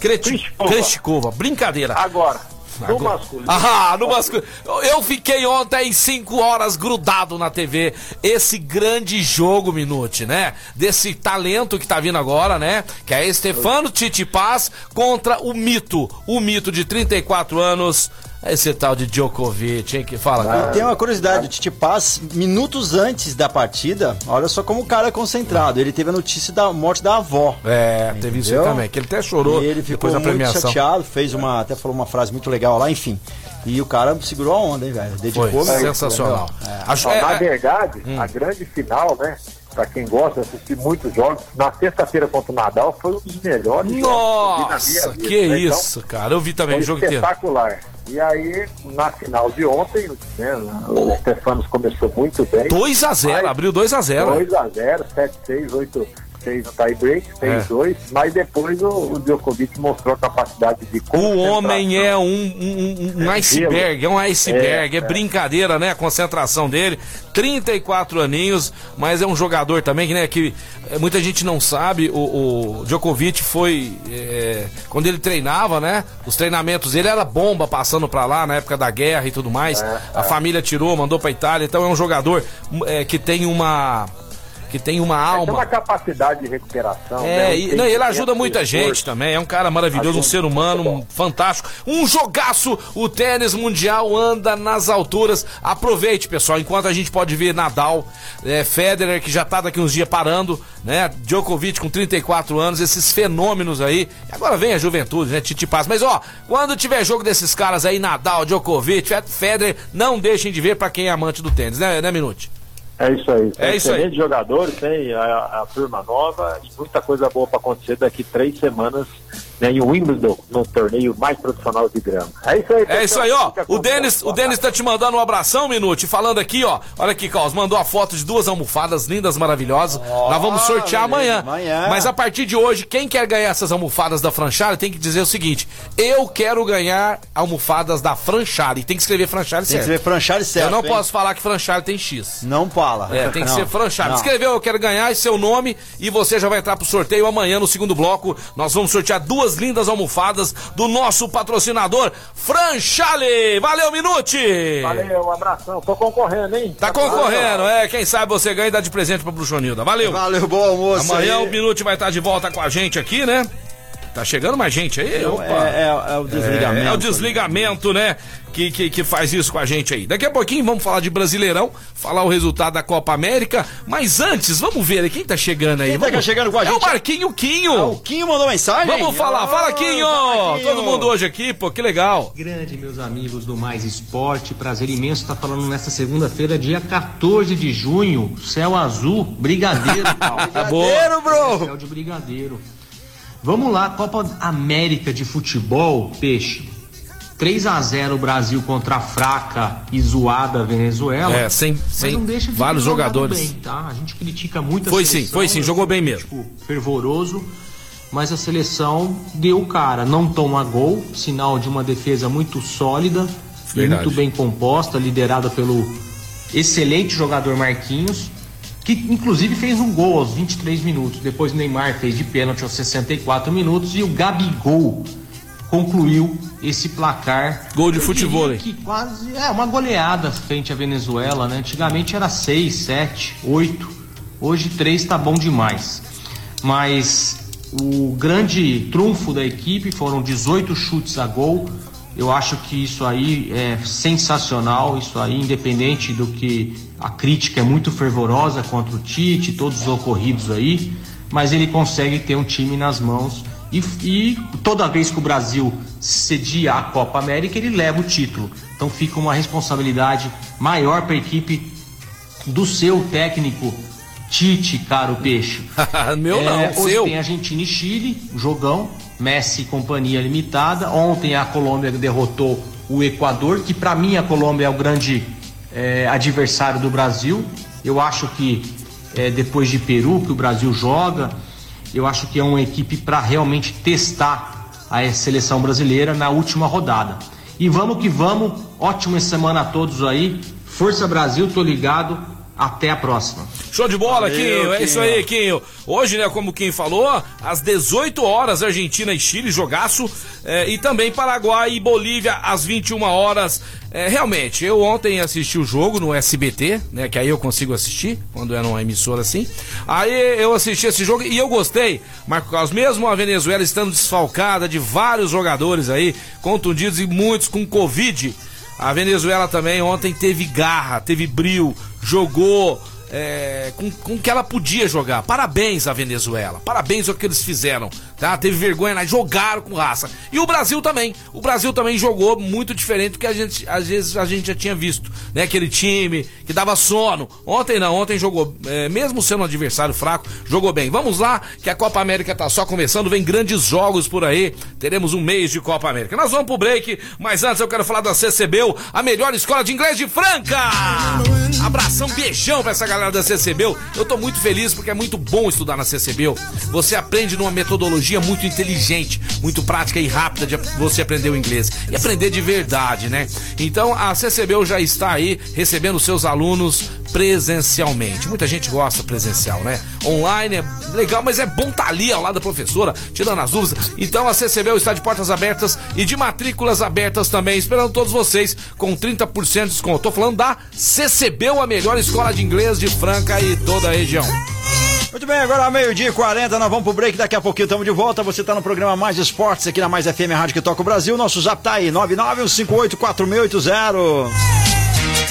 Krejcikova. Brincadeira. Agora, no Agora- masculino. Ah, no masculino. Eu fiquei ontem 5 horas grudado na TV. Esse grande jogo, Minute, né? Desse talento que tá vindo agora, né? Que é Stefano Titipaz contra o mito. O mito de 34 anos. Esse tal de Djokovic, hein? Que fala. E tem uma curiosidade, o Titi Paz, minutos antes da partida, olha só como o cara é concentrado. Ele teve a notícia da morte da avó. É, teve isso aí Entendeu? também. Que ele até chorou E ele ficou depois da muito premiação. chateado, fez uma, até falou uma frase muito legal lá, enfim. E o cara segurou a onda, hein, velho? Dedicou Foi sensacional. entendeu? É. Acho- Ó, é- na é- verdade, a grande final, né? Para quem gosta de assistir muitos jogos, na sexta-feira contra o Nadal foi um dos melhores Nossa, jogos que, que né? isso, então, cara. Eu vi também o jogo inteiro. Espetacular. E aí, na final de ontem, né, o Stefanos começou muito bem. 2 a 0 abriu 2 a 0 2 a 0 7 6 8 fez o tie break, 6-2, é. mas depois o, o, Djokovic mostrou a capacidade de O homem é um, um, um é iceberg, é um iceberg, é, é, brincadeira, né? A concentração dele, 34 aninhos, mas é um jogador também que, né, que é, muita gente não sabe, o, o Djokovic foi, é, quando ele treinava, né, os treinamentos dele era bomba passando pra lá na época da guerra e tudo mais, é, a família tirou, mandou pra Itália, então é um jogador que tem uma que tem uma alma. Tem uma capacidade de recuperação. É, né? e, não, ele ajuda muita gente também. É um cara maravilhoso, um ser humano um fantástico. Um jogaço. O tênis mundial anda nas alturas. Aproveite, pessoal, enquanto a gente pode ver Nadal, é, Federer, que já tá daqui uns dias parando, né? Djokovic com 34 anos, esses fenômenos aí. E agora vem a juventude, né? Titi Paz. Mas ó, quando tiver jogo desses caras aí, Nadal, Djokovic, Federer, não deixem de ver para quem é amante do tênis, né, né Minute? É isso aí. É isso aí. jogadores, tem a, a, turma nova e muita coisa boa para acontecer daqui três semanas né, em Wimbledon, no torneio mais profissional de grama. É isso aí. É isso aí, ó. O Denis, o Denis tá te mandando um abração, Minute, falando aqui, ó. Olha aqui, Carlos, mandou a foto de duas almofadas lindas, maravilhosas. Oh, Nós vamos sortear amanhã. amanhã. Mas a partir de hoje, quem quer ganhar essas almofadas da Franchale tem que dizer o seguinte: eu quero ganhar almofadas da Franchale. Tem que escrever Franchale certo. Tem que escrever Franchale certo. Eu não hein? posso falar que Franchale tem X. Não fala. É, tem que não, ser Franchale. Escreveu, eu quero ganhar, e seu nome e você já vai entrar pro sorteio amanhã no segundo bloco. Nós vamos sortear duas lindas almofadas do nosso patrocinador Franchale. Valeu, Minute! Valeu, um abração. Tô concorrendo, hein? Tá concorrendo, é. Quem sabe você ganha e dá de presente pra Bruxonilda. Valeu! Valeu, bom almoço. Amanhã aí. o Minute vai estar de volta com a gente aqui, né? Tá chegando mais gente aí? Opa. É, é, é o desligamento. É, é o desligamento, né? Que, que, que, faz isso com a gente aí. Daqui a pouquinho vamos falar de Brasileirão, falar o resultado da Copa América. Mas antes, vamos ver quem tá chegando aí. Quem tá vamos... tá chegando com a gente? É o Marquinho Quinho. Ah, o Quinho mandou mensagem? Vamos falar. Fala, Quinho. Quinho. Todo mundo hoje aqui, pô, que legal. Grande, meus amigos do Mais Esporte. Prazer imenso estar falando nesta segunda-feira, dia 14 de junho. Céu azul, brigadeiro, Paulo. brigadeiro, bro. Céu de brigadeiro. Vamos lá, Copa América de Futebol, Peixe. 3 a 0 Brasil contra a fraca e zoada Venezuela. É, sem, sem vários jogadores. Bem, tá? A gente critica muito a Foi seleção, sim, foi sim, jogou bem mesmo. Tipo, fervoroso, mas a seleção deu cara, não toma gol, sinal de uma defesa muito sólida Verdade. e muito bem composta, liderada pelo excelente jogador Marquinhos que inclusive fez um gol aos 23 minutos. Depois o Neymar fez de pênalti aos 64 minutos e o Gabigol concluiu esse placar. Gol de futebol. Que quase é uma goleada frente à Venezuela, né? Antigamente era 6, 7, 8. Hoje 3 tá bom demais. Mas o grande trunfo da equipe foram 18 chutes a gol. Eu acho que isso aí é sensacional, isso aí independente do que a crítica é muito fervorosa contra o Tite, todos os ocorridos aí, mas ele consegue ter um time nas mãos e, e toda vez que o Brasil cedia a Copa América, ele leva o título. Então fica uma responsabilidade maior para a equipe do seu técnico Tite, caro peixe. Meu é, não, hoje seu. tem Argentina e Chile, jogão, Messi companhia limitada. Ontem a Colômbia derrotou o Equador, que para mim a Colômbia é o grande é, adversário do Brasil. Eu acho que é, depois de Peru, que o Brasil joga, eu acho que é uma equipe para realmente testar a seleção brasileira na última rodada. E vamos que vamos, ótima semana a todos aí. Força Brasil, tô ligado. Até a próxima. Show de bola, Valeu, Quinho. É isso aí, Quinho. Hoje, né, como quem falou, às 18 horas, Argentina e Chile, jogaço. É, e também Paraguai e Bolívia, às 21 horas. É, realmente, eu ontem assisti o jogo no SBT, né? Que aí eu consigo assistir, quando é numa emissora assim. Aí eu assisti esse jogo e eu gostei, Marco Carlos, mesmo a Venezuela estando desfalcada de vários jogadores aí, contundidos e muitos com Covid. A Venezuela também ontem teve garra, teve brilho, jogou é, com, com que ela podia jogar. Parabéns à Venezuela, parabéns ao que eles fizeram, tá? Teve vergonha, né? jogaram com raça. E o Brasil também, o Brasil também jogou muito diferente do que a gente, às vezes, a gente já tinha visto, né? Aquele time que dava sono. Ontem não, ontem jogou, é, mesmo sendo um adversário fraco, jogou bem. Vamos lá, que a Copa América tá só começando, vem grandes jogos por aí, teremos um mês de Copa América. Nós vamos pro break, mas antes eu quero falar da CCBU, a melhor escola de inglês de Franca! Abração, beijão pra essa galera da CCBU. Eu tô muito feliz porque é muito bom estudar na CCBU. Você aprende numa metodologia muito inteligente, muito prática e rápida de você aprender o inglês. E aprender de verdade, né? Então a CCBU já está aí recebendo seus alunos presencialmente. Muita gente gosta presencial, né? Online é legal, mas é bom estar tá ali ao lado da professora, tirando as dúvidas. Então a CCBU está de portas abertas e de matrículas abertas também, esperando todos vocês com 30% de desconto. Tô falando da CCBU, a melhor escola de inglês de Franca e toda a região. Muito bem, agora meio-dia e 40, nós vamos pro break, daqui a pouquinho estamos de volta. Você está no programa Mais Esportes aqui na Mais FM Rádio que toca o Brasil. Nosso zap tá aí, 991584680.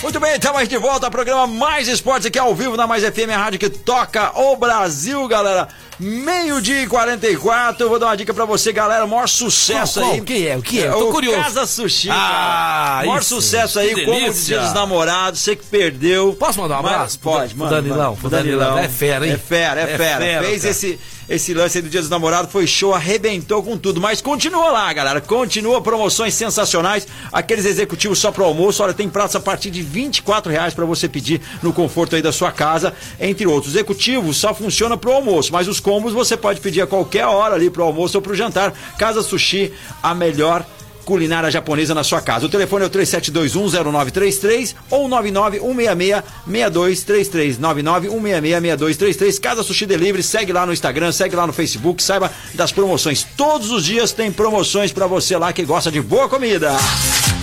Muito bem, estamos de volta ao programa Mais Esportes aqui ao vivo na Mais FM, a rádio que toca o Brasil, galera. Meio-dia e 44, eu vou dar uma dica pra você, galera. O maior sucesso qual, aí. O que é? O que é? Eu tô o curioso. Casa Sushi. Ah, maior isso, sucesso aí, como. Dia dos Namorados, você que perdeu. Posso mandar um Mas- abraço? Pode, Pro manda, Danilão, manda. pro Danilão. É fera, hein? É fera, é, É fera. fera, Fez cara. esse, esse lance do Dia dos Namorados, foi show, arrebentou com tudo. Mas continua lá, galera. Continua promoções sensacionais. Aqueles executivos só pro almoço. Olha, tem pratos a partir de 24 reais pra você pedir no conforto aí da sua casa, entre outros. Executivos só funciona pro almoço, mas os combos você pode pedir a qualquer hora ali pro almoço ou pro jantar. Casa Sushi, a melhor culinária japonesa na sua casa. O telefone é o 37210933 ou 991666233. 991666233. Casa Sushi Delivery, segue lá no Instagram, segue lá no Facebook, saiba das promoções. Todos os dias tem promoções pra você lá que gosta de boa comida.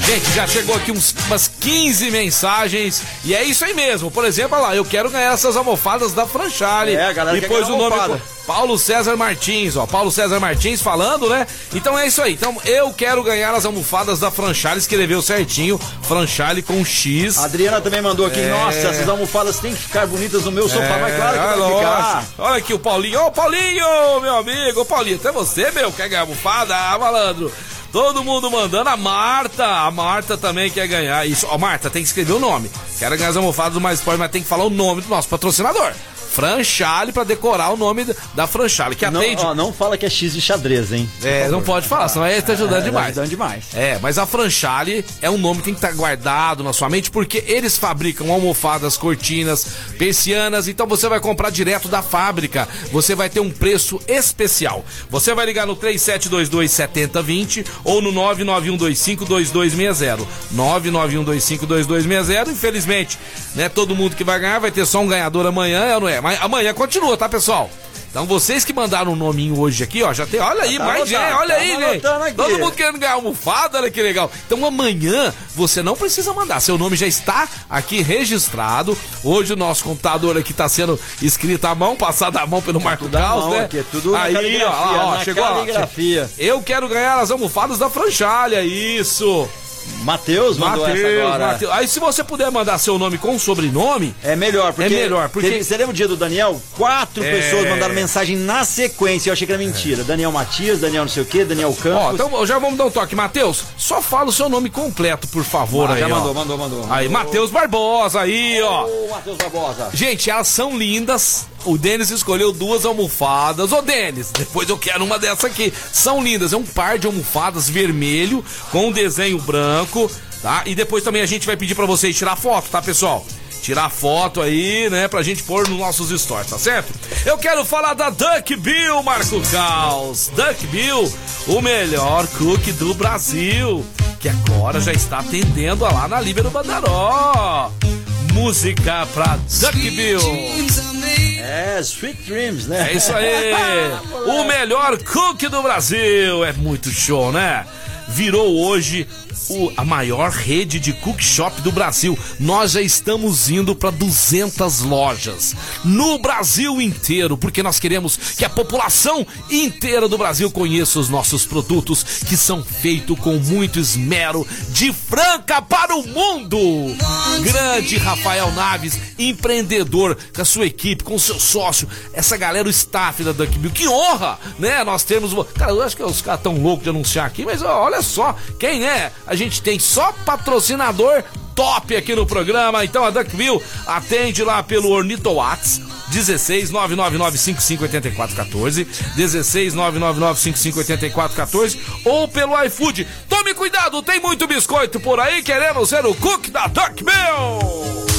Gente, já chegou aqui uns, umas 15 mensagens e é isso aí mesmo. Por exemplo, olha lá, eu quero ganhar essas almofadas da Franchale. É, a galera E pôs ganhar o nome almofada. Paulo César Martins, ó. Paulo César Martins falando, né? Então é isso aí. Então eu quero ganhar as almofadas da Franchale, escreveu certinho. Franchale com X. A Adriana também mandou aqui, É. nossa, essas almofadas têm que ficar bonitas no meu sofá, mas claro que É, vai ficar. Olha aqui o Paulinho. Ô, Paulinho, meu amigo. Ô, Paulinho, até você, meu, quer ganhar almofada? Ah, malandro. Todo mundo mandando. A Marta. A Marta também quer ganhar. Isso. Ó, Marta, tem que escrever o nome. Quero ganhar as almofadas do Mais Esporte, mas tem que falar o nome do nosso patrocinador. Franchale pra decorar o nome da- Franchale, que Não, atende. ó, não fala que é X de xadrez, hein? É, não pode falar, senão aí tá ajudando É, tá demais. ajudando demais. É, mas a Franchale é um nome que tem que estar guardado na sua mente, porque eles fabricam almofadas, cortinas, persianas, então você vai comprar direto da fábrica. Você vai ter um preço especial. Você vai ligar no 3722 7020 ou no 99125 2260. 99125 2260. Infelizmente, né, todo mundo que vai ganhar vai ter só um ganhador amanhã, é ou não é? Mas amanhã continua, tá, pessoal? Então vocês que mandaram um nominho hoje aqui, ó, já tem, olha aí, Tá mais gente, olha tá aí, aqui. Todo mundo querendo ganhar almofada, olha que legal. Então amanhã você não precisa mandar, seu nome já está aqui registrado. Hoje o nosso computador aqui está sendo escrito à mão, passado à mão pelo Marco tudo à Caos, né? aqui, é tudo aí, ó, ó, na chegou caligrafia. Eu quero ganhar as almofadas da Franchalha, isso. Matheus mandou essa Matheus, agora. Matheus. Aí se você puder mandar seu nome com sobrenome, É melhor, porque. É melhor, porque- teve- você lembra o dia do Daniel? Quatro É. pessoas mandaram mensagem na sequência. Eu achei que era mentira. Daniel Matias, Daniel não sei o quê, Daniel Campos. ó, então já vamos dar um toque. Matheus, só fala o seu nome completo, por favor, Ah, aí, já ó. mandou, mandou, mandou. Aí, Matheus Barbosa, aí, ó. Ô, Matheus Barbosa. Gente, elas são lindas. O Denis escolheu duas almofadas. Ô, Denis, depois eu quero uma dessa aqui. São lindas. É um par de almofadas vermelho com um desenho branco, tá? E depois também a gente vai pedir pra vocês tirar foto, tá, pessoal? Tirar foto aí, né, pra gente pôr nos nossos stories, tá certo? Eu quero falar da Duck Bill, Marco Caos. Duck Bill, o melhor cookie do Brasil, que agora já está atendendo lá na Líbero Bandaró. Música pra Duck Bill. É, Sweet Dreams, né? É isso aí. o melhor cookie do Brasil. É muito show, né? Virou hoje o, a maior rede de cook shop do Brasil. Nós já estamos indo para 200 lojas no Brasil inteiro, porque nós queremos que a população inteira do Brasil conheça os nossos produtos que são feitos com muito esmero de Franca para o mundo. Grande Rafael Naves, empreendedor com a sua equipe, com o seu sócio, essa galera, o staff da Duck Bill. Que honra, né? Nós temos. Cara, eu acho que os caras tão loucos de anunciar aqui, mas ó, olha só, quem é? A gente tem só patrocinador top aqui no programa. Então a Duckville atende lá pelo Ornitowatts 16 999 558414 16 999 558414 ou pelo iFood. Tome cuidado, tem muito biscoito por aí querendo ser o cook da Duckville.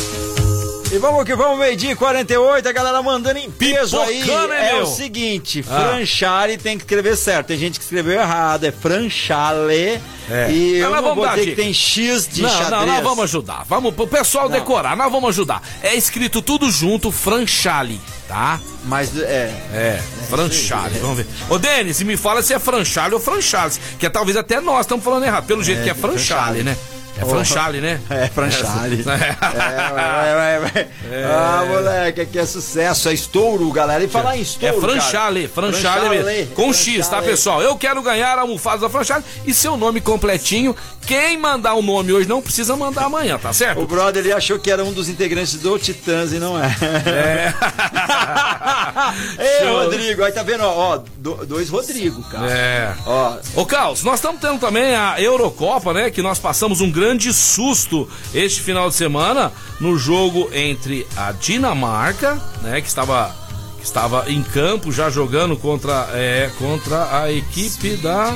E vamos que vamos, meio-dia e 48, a galera mandando em peso aí. Hein, É meu? o seguinte, Ah. Franchale tem que escrever certo. Tem gente que escreveu errado, é Franchale. É. E Mas eu vamos vou dar que tem X de não, xadrez. não, nós vamos ajudar. Vamos pro pessoal Não. decorar, nós vamos ajudar. É escrito tudo junto, Franchale, tá? Mas é. É, Franchale, vamos ver. Ô, Denis, me fala se é Franchale ou Franchales, que é, talvez até nós estamos falando errado, pelo jeito que é Franchale, Franchale. né? É. Franchale, né? É, Franchale. É. É, vai, vai, vai. Ah, moleque, aqui é sucesso, é estouro, galera. E falar em É estouro. Franchale, cara. Franchale mesmo. Com X, tá, Franchale. pessoal? Eu quero ganhar a almofada da Franchale e seu nome completinho. Quem mandar o nome hoje não precisa mandar amanhã, tá certo? O brother ele achou que era um dos integrantes do Titãs e não é. É. Ei. Rodrigo, aí tá vendo, ó, ó, do- dois Rodrigo, cara. É. Ó, Ô, Carlos, nós estamos tendo também a Eurocopa, né? Que nós passamos um grande susto este final de semana no jogo entre a Dinamarca, né? Que estava, que estava em campo já jogando contra, é, contra a equipe da.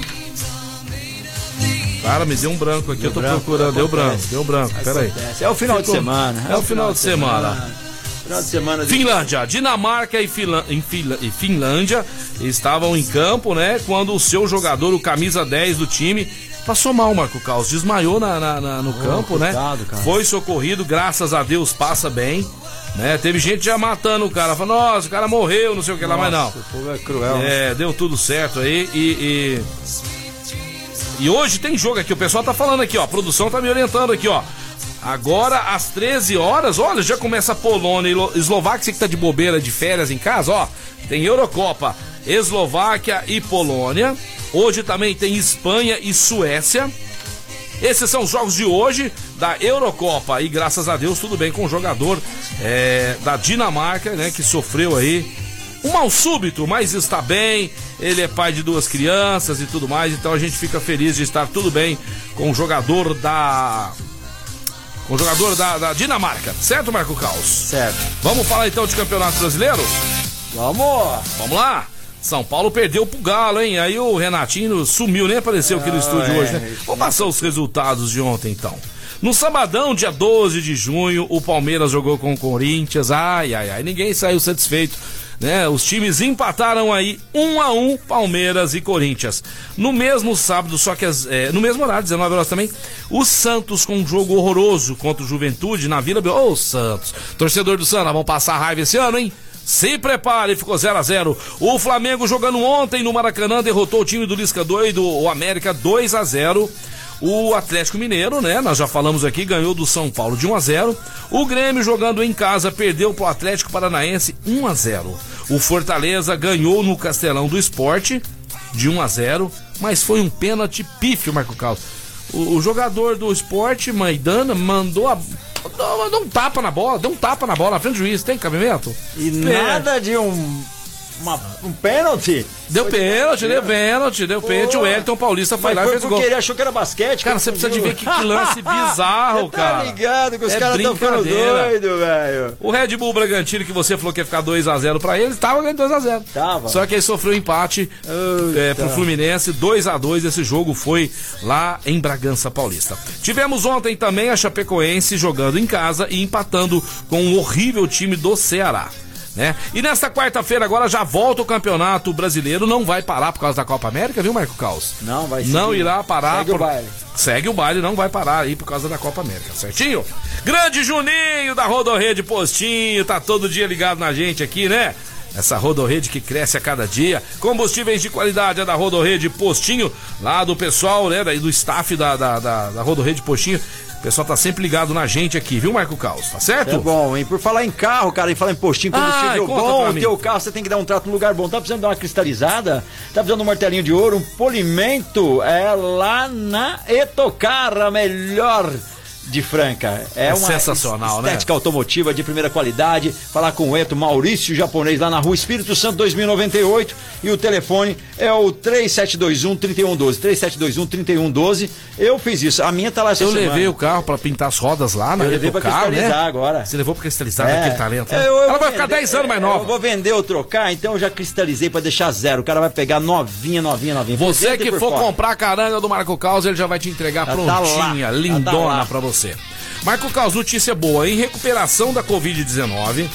Cara, me deu um branco aqui, eu tô branco, procurando. Deu branco, deu branco, peraí. É o final Ficou- de semana. É o final de semana. Final de semana. de- Finlândia, Dinamarca e, e Finlândia estavam em campo, né? Quando o seu jogador, o camisa 10 do time, passou mal, Marco Caos. Desmaiou na, na- na- no campo, né? coitado, cara. Foi socorrido, graças a Deus passa bem. Né? Teve gente já matando o cara, falando, nossa, o cara morreu, não sei o que lá, mas não. O povo é cruel. né? É, deu tudo certo aí e, e. e hoje tem jogo aqui, o pessoal tá falando aqui, ó. A produção tá me orientando aqui, ó. Agora, às 13 horas, olha, já começa a Polônia e Lo- Eslováquia, você que tá de bobeira de férias em casa, ó. Tem Eurocopa, Eslováquia e Polônia. Hoje também tem Espanha e Suécia. Esses são os jogos de hoje da Eurocopa. E graças a Deus, tudo bem com o jogador é, da Dinamarca, né? Que sofreu aí um mal súbito, mas está bem. Ele é pai de duas crianças e tudo mais. Então a gente fica feliz de estar tudo bem com o jogador da. Com o jogador da, da Dinamarca, certo, Marco Caos? Certo. Vamos falar então de campeonato brasileiro? Vamos! Vamos lá? São Paulo perdeu pro Galo, hein? Aí o Renatinho sumiu, nem apareceu aqui no estúdio é, hoje, né? Vou passar os resultados de ontem, então. No sabadão, dia 12 de junho, o Palmeiras jogou com o Corinthians. Ai, ai, ai, ninguém saiu satisfeito. Né? Os times empataram aí um a um Palmeiras e Corinthians. No mesmo sábado, só que as- é, no mesmo horário, 19 horas também, o Santos com um jogo horroroso contra o Juventude na Vila Bel... Ô, Santos, torcedor do Santos, vamos passar raiva esse ano, hein? Se prepare, ficou 0 a 0 O Flamengo jogando ontem no Maracanã derrotou o time do Lisca doido, o América 2 a 0 O Atlético Mineiro, né? Nós já falamos aqui, ganhou do São Paulo de 1 a 0 O Grêmio jogando em casa perdeu pro Atlético Paranaense 1 a 0 O Fortaleza ganhou no Castelão do Esporte de 1 a 0 mas foi um pênalti pífio, Marco Carlos. O, o jogador do esporte, Maidana, mandou a. Mandou um tapa na bola, deu um tapa na bola na frente do juiz. Tem cabimento? E É. nada de um. Uma- um pênalti? Deu pênalti, deu pênalti, deu pênalti. O Elton Paulista foi lá e fez gol. ele achou que era basquete. Cara, você precisa de ver que, que lance bizarro, Você cara. Tá ligado que os É caras estão ficando doidos, velho. O Red Bull Bragantino, que você falou que ia ficar 2x0 pra ele, tava ganhando 2x0. Tava. Só que ele sofreu empate é, pro Fluminense, 2x2. Esse jogo foi lá em Bragança Paulista. Tivemos ontem também a Chapecoense jogando em casa e empatando com um horrível time do Ceará. Né? E nesta quarta-feira agora já volta o campeonato brasileiro, não vai parar por causa da Copa América, viu, Marco Caos? Não, vai Não seguir. irá parar. Segue o baile. Segue o baile, não vai parar aí por causa da Copa América, certinho? Grande Juninho da Rodorreia de Postinho, tá todo dia ligado na gente aqui, né? Essa rodorrede que cresce a cada dia. Combustíveis de qualidade é da rodorrede Postinho, lá do pessoal, né? Do staff da, da, da, da rodorrede Postinho. O pessoal tá sempre ligado na gente aqui, viu, Marco Caos? Tá certo? É bom, hein? Por falar em carro, cara, e falar em postinho, combustível Ah, bom, o teu carro você tem que dar um trato no lugar bom. Tá precisando dar uma cristalizada? Tá precisando de um martelinho de ouro, um polimento? É lá na Etocar, a melhor de Franca. É, É uma sensacional, né? estética automotiva de primeira qualidade. Falar com o Eto Maurício Japonês lá na rua Espírito Santo 2098 e o telefone é o 3721 3112. 3721 3112. Eu fiz isso. A minha tá lá essa Eu semana. levei o carro pra pintar as rodas lá na Eu levei pra Etocar, cristalizar né? agora. Você levou pra cristalizar É. aquele talento, né? Eu- eu Ela vai ficar vender- 10 anos mais Eu nova. vou vender ou trocar, então eu já cristalizei pra deixar zero. O cara vai pegar novinha, novinha, novinha. Você que for fora. comprar a caranga do Marco Caos, ele já vai te entregar Já tá prontinha, já lindona tá lá. pra você. Marco Caos, notícia boa. Em recuperação da Covid-19,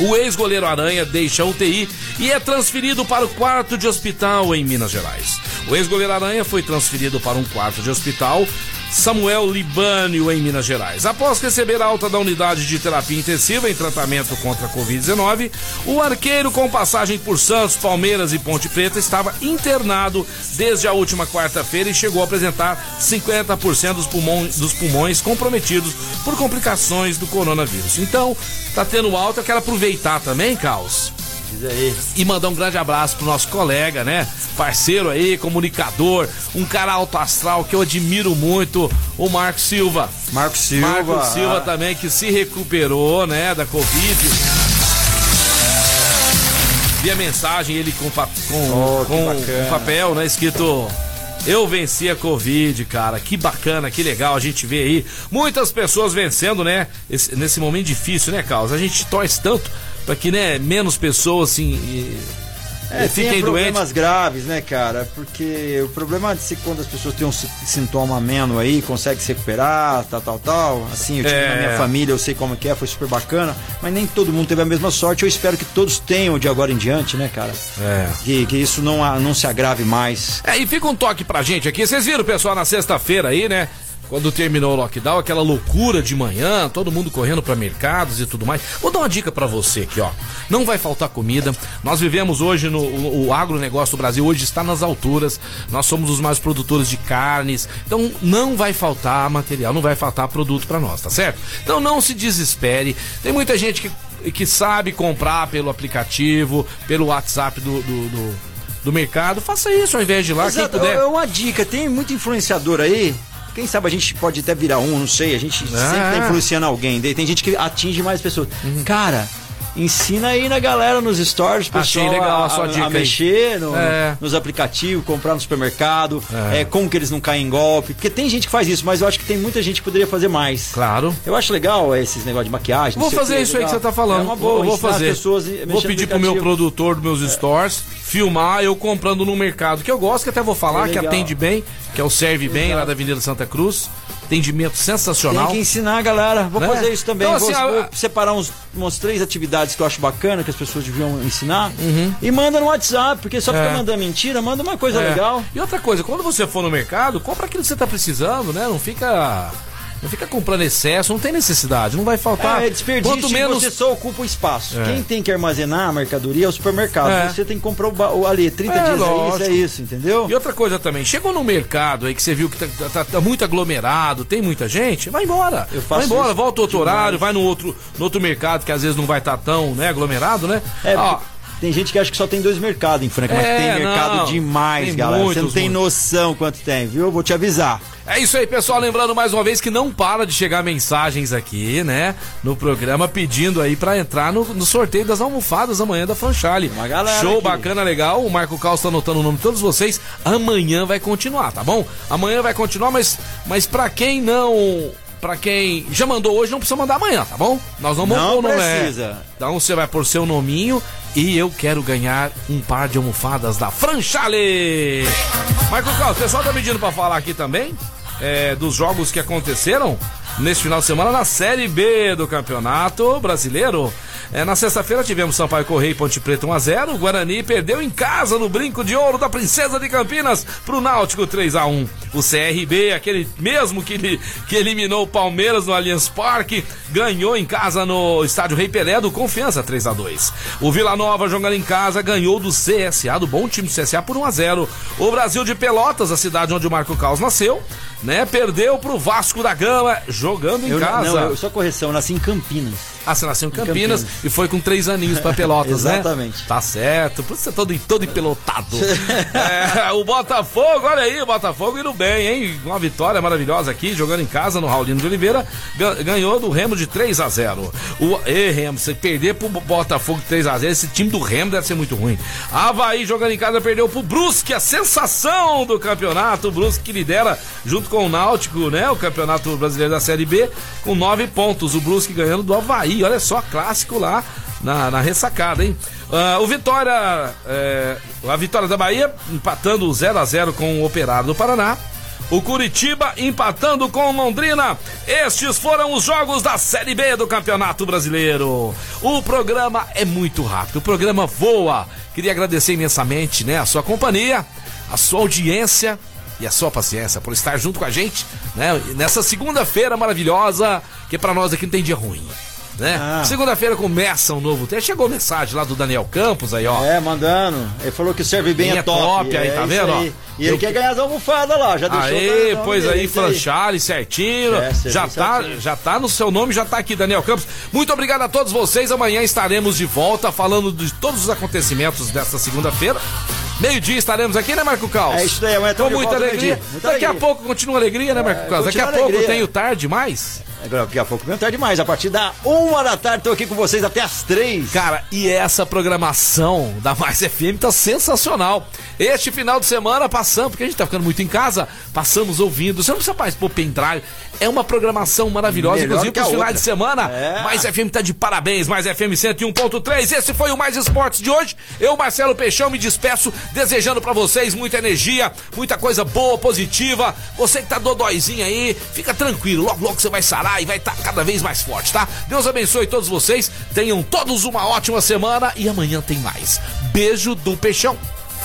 o ex-goleiro Aranha deixa a UTI e é transferido para o quarto de hospital em Minas Gerais. O ex-goleiro Aranha foi transferido para um quarto de hospital Samuel Libânio, em Minas Gerais. Após receber alta da unidade de terapia intensiva em tratamento contra a Covid-19, o arqueiro com passagem por Santos, Palmeiras e Ponte Preta estava internado desde a última quarta-feira e chegou a apresentar 50% dos, pulmão- dos pulmões comprometidos por complicações do coronavírus. Então, tá tendo alta, quero aproveitar também, Caos, Diz aí. e mandar um grande abraço pro nosso colega, né? Parceiro aí, comunicador, um cara alto astral que eu admiro muito, o Marco Silva. Marco Silva. Marco Silva também que se recuperou, né, da Covid. Vi a mensagem, ele com, pa- com, Oh, com um papel, né, escrito eu venci a Covid, cara. Que bacana, que legal a gente vê aí. Muitas pessoas vencendo, né? esse- nesse momento difícil, né, Carlos? A gente torce tanto para que, né, menos pessoas, assim, e- É, e tem fiquem problemas doentes. graves, né, cara? Porque o problema de ser quando as pessoas têm um si- sintoma ameno aí, consegue se recuperar, tal, tal, tal. Assim, eu tive É. na minha família, eu sei como que é, foi super bacana. Mas nem todo mundo teve a mesma sorte. Eu espero que todos tenham de agora em diante, né, cara? É. Que, que isso não, não se agrave mais. É, e fica um toque pra gente aqui. Vocês viram, pessoal, na sexta-feira aí, né? Quando terminou o lockdown, aquela loucura de manhã, todo mundo correndo pra mercados e tudo mais. Vou dar uma dica pra você aqui, ó. Não vai faltar comida. Nós vivemos hoje no o, o agronegócio do Brasil, hoje está nas alturas. Nós somos os mais produtores de carnes. Então não vai faltar material, não vai faltar produto pra nós, tá certo? Então não se desespere. Tem muita gente que, que sabe comprar pelo aplicativo, pelo WhatsApp do- do- do, do mercado, faça isso ao invés de ir lá, Exato, quem puder. É uma dica, tem muito influenciador aí. Quem sabe a gente pode até virar um, não sei. A gente sempre tá influenciando alguém. Tem gente que atinge mais pessoas. Uhum. Cara, ensina aí na galera nos stories, pessoal, Achei legal a sua dica aí. mexer no- É. nos aplicativos, comprar no supermercado, é, como que eles não caem em golpe. Porque tem gente que faz isso, mas eu acho que tem muita gente que poderia fazer mais. Claro. Eu acho legal esses negócios de maquiagem. Vou fazer quê, isso aí que legal. você tá falando. É uma boa, eu vou fazer. pessoas a vou pedir pro meu produtor dos meus stores filmar eu comprando no mercado que eu gosto, que até vou falar, É que legal. atende bem, que é o Serve Bem lá da Avenida Santa Cruz. Atendimento sensacional. Tem que ensinar a galera. Vou Né? fazer isso também. Então, vou, assim, a- vou separar uns, umas três atividades que eu acho bacana, que as pessoas deviam ensinar. Uhum. E manda no WhatsApp, porque só É. fica mandando mentira, manda uma coisa É. legal. E outra coisa, quando você for no mercado, compra aquilo que você tá precisando, né? Não fica. Não fica comprando excesso, não tem necessidade, não vai faltar. é desperdício Quanto menos. você só ocupa o espaço. É. Quem tem que armazenar a mercadoria é o supermercado. É. Você tem que comprar o, ba- o ali, 30 É, dias é isso, lógico. é isso, entendeu? E outra coisa também, chegou no mercado aí que você viu que tá, tá- tá muito aglomerado, tem muita gente, vai embora. Eu faço vai embora, volta outro demais. horário, vai no outro, no outro mercado que às vezes não vai estar tão né, aglomerado, né? É, Ó, tem gente que acha que só tem dois mercados em Franca, mas É, tem mercado não, demais, galera. Você não muitos, tem muitos. noção quanto tem, viu? Eu vou te avisar. É isso aí, pessoal. Lembrando mais uma vez que não para de chegar mensagens aqui, né? No programa pedindo aí pra entrar no, no sorteio das almofadas amanhã da Franchale. Uma galera Show aqui. bacana, legal. O Marco Caos tá anotando o nome de todos vocês. Amanhã vai continuar, tá bom? Amanhã vai continuar, mas, mas pra quem não. Pra quem já mandou hoje, não precisa mandar amanhã, tá bom? Nós não vamos Não pôr o nome. precisa. Então você vai pôr seu nominho e eu quero ganhar um par de almofadas da Franchale. Marco Carlos, o pessoal tá pedindo pra falar aqui também é, dos jogos que aconteceram. Neste final de semana na Série B do Campeonato Brasileiro. É, na sexta-feira tivemos Sampaio Correia e Ponte Preta 1x0. O Guarani perdeu em casa no brinco de ouro da Princesa de Campinas pro Náutico 3x1. O CRB, aquele mesmo que, que eliminou o Palmeiras no Allianz Parque, ganhou em casa no estádio Rei Pelé do Confiança 3x2. O Vila Nova jogando em casa ganhou do CSA, do bom time do CSA por 1x0. O Brasil de Pelotas, a cidade onde o Marco Caos nasceu, né? Perdeu pro Vasco da Gama jogando em Eu, casa. não, eu, só correção, eu nasci em Campinas. Ah, você nasceu em Campinas, Campinas. e foi com três aninhos pra Pelotas, né? Exatamente. Tá certo, por isso você é todo, todo empelotado. É, o Botafogo, olha aí, o Botafogo indo bem, hein? Uma vitória maravilhosa aqui, jogando em casa no Raulino de Oliveira, ga- ganhou do Remo de 3 a 0 O e Remo, você perder pro Botafogo de 3 a 0 esse time do Remo deve ser muito ruim. Havaí jogando em casa perdeu pro Brusque, a sensação do campeonato, o Brusque que lidera junto com o Náutico, né? O campeonato brasileiro da Série B, com nove pontos. O Brusque ganhando do Havaí, olha só, clássico lá na, na ressacada, hein? Ah, o Vitória, é, a vitória da Bahia empatando 0 a 0 com o Operário do Paraná. O Curitiba empatando com o Londrina. Estes foram os jogos da Série B do Campeonato Brasileiro. O programa é muito rápido, o programa voa. Queria agradecer imensamente, né, a sua companhia, a sua audiência e a sua paciência por estar junto com a gente, né, nessa segunda-feira maravilhosa, que pra nós aqui não tem dia ruim. Né? Ah. Segunda-feira começa um novo tempo. Chegou mensagem lá do Daniel Campos aí, ó. É, mandando. Ele falou que serve bem Bem é é top. top aí, é tá vendo, ó? aí. E ele Eu- quer ganhar as almofadas lá, já deixou. Aê, pois aí. Franchale certinho. É, já tá, certinho. já tá no seu nome, já tá aqui, Daniel Campos. Muito obrigado a todos vocês. Amanhã estaremos de volta falando de todos os acontecimentos desta segunda-feira. Meio-dia estaremos aqui, né, Marco Caos? É isso aí, amanhã Com muita alegria. Muita Daqui a alegria. pouco continua a alegria, né, Marco Caos? Daqui a a pouco tem o tarde mais. Agora, daqui a pouco não tarde demais. A partir da uma da tarde, tô aqui com vocês até as três. Cara, e essa programação da Mais FM tá sensacional. Este final de semana passamos, porque a gente tá ficando muito em casa, passamos ouvindo. Você não precisa mais pôr pendrive. É uma programação maravilhosa, Melhor inclusive que pros finais outra. de semana. É. Mais FM tá de parabéns, Mais FM 101.3. Esse foi o Mais Esportes de hoje. Eu, Marcelo Peixão, me despeço, desejando pra vocês muita energia, muita coisa boa, positiva. Você que tá dodóizinho aí, fica tranquilo. Logo, logo você vai sarar e vai estar cada vez mais forte, tá? Deus abençoe todos vocês. Tenham todos uma ótima semana e amanhã tem mais. Beijo do Peixão.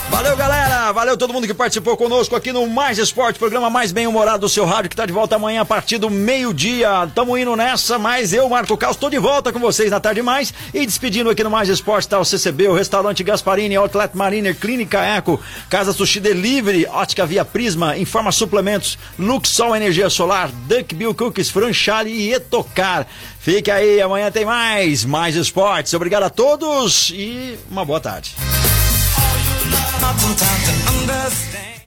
Valeu, galera! Valeu todo mundo que participou conosco aqui no Mais Esporte, programa mais bem-humorado do seu rádio, que tá de volta amanhã a partir do meio-dia. Tamo indo nessa, mas eu, Marco Caos, tô de volta com vocês na tarde mais. E despedindo aqui no Mais Esporte tá o CCB, o Restaurante Gasparini, Outlet Mariner, Clínica Eco, Casa Sushi Delivery, Ótica Via Prisma, Informa Suplementos, Luxol Energia Solar, Duck Bill Cookies, Franchale e Etocar. Fique aí, amanhã tem mais Mais Esportes. Obrigado a todos e uma boa tarde. not from time to understand.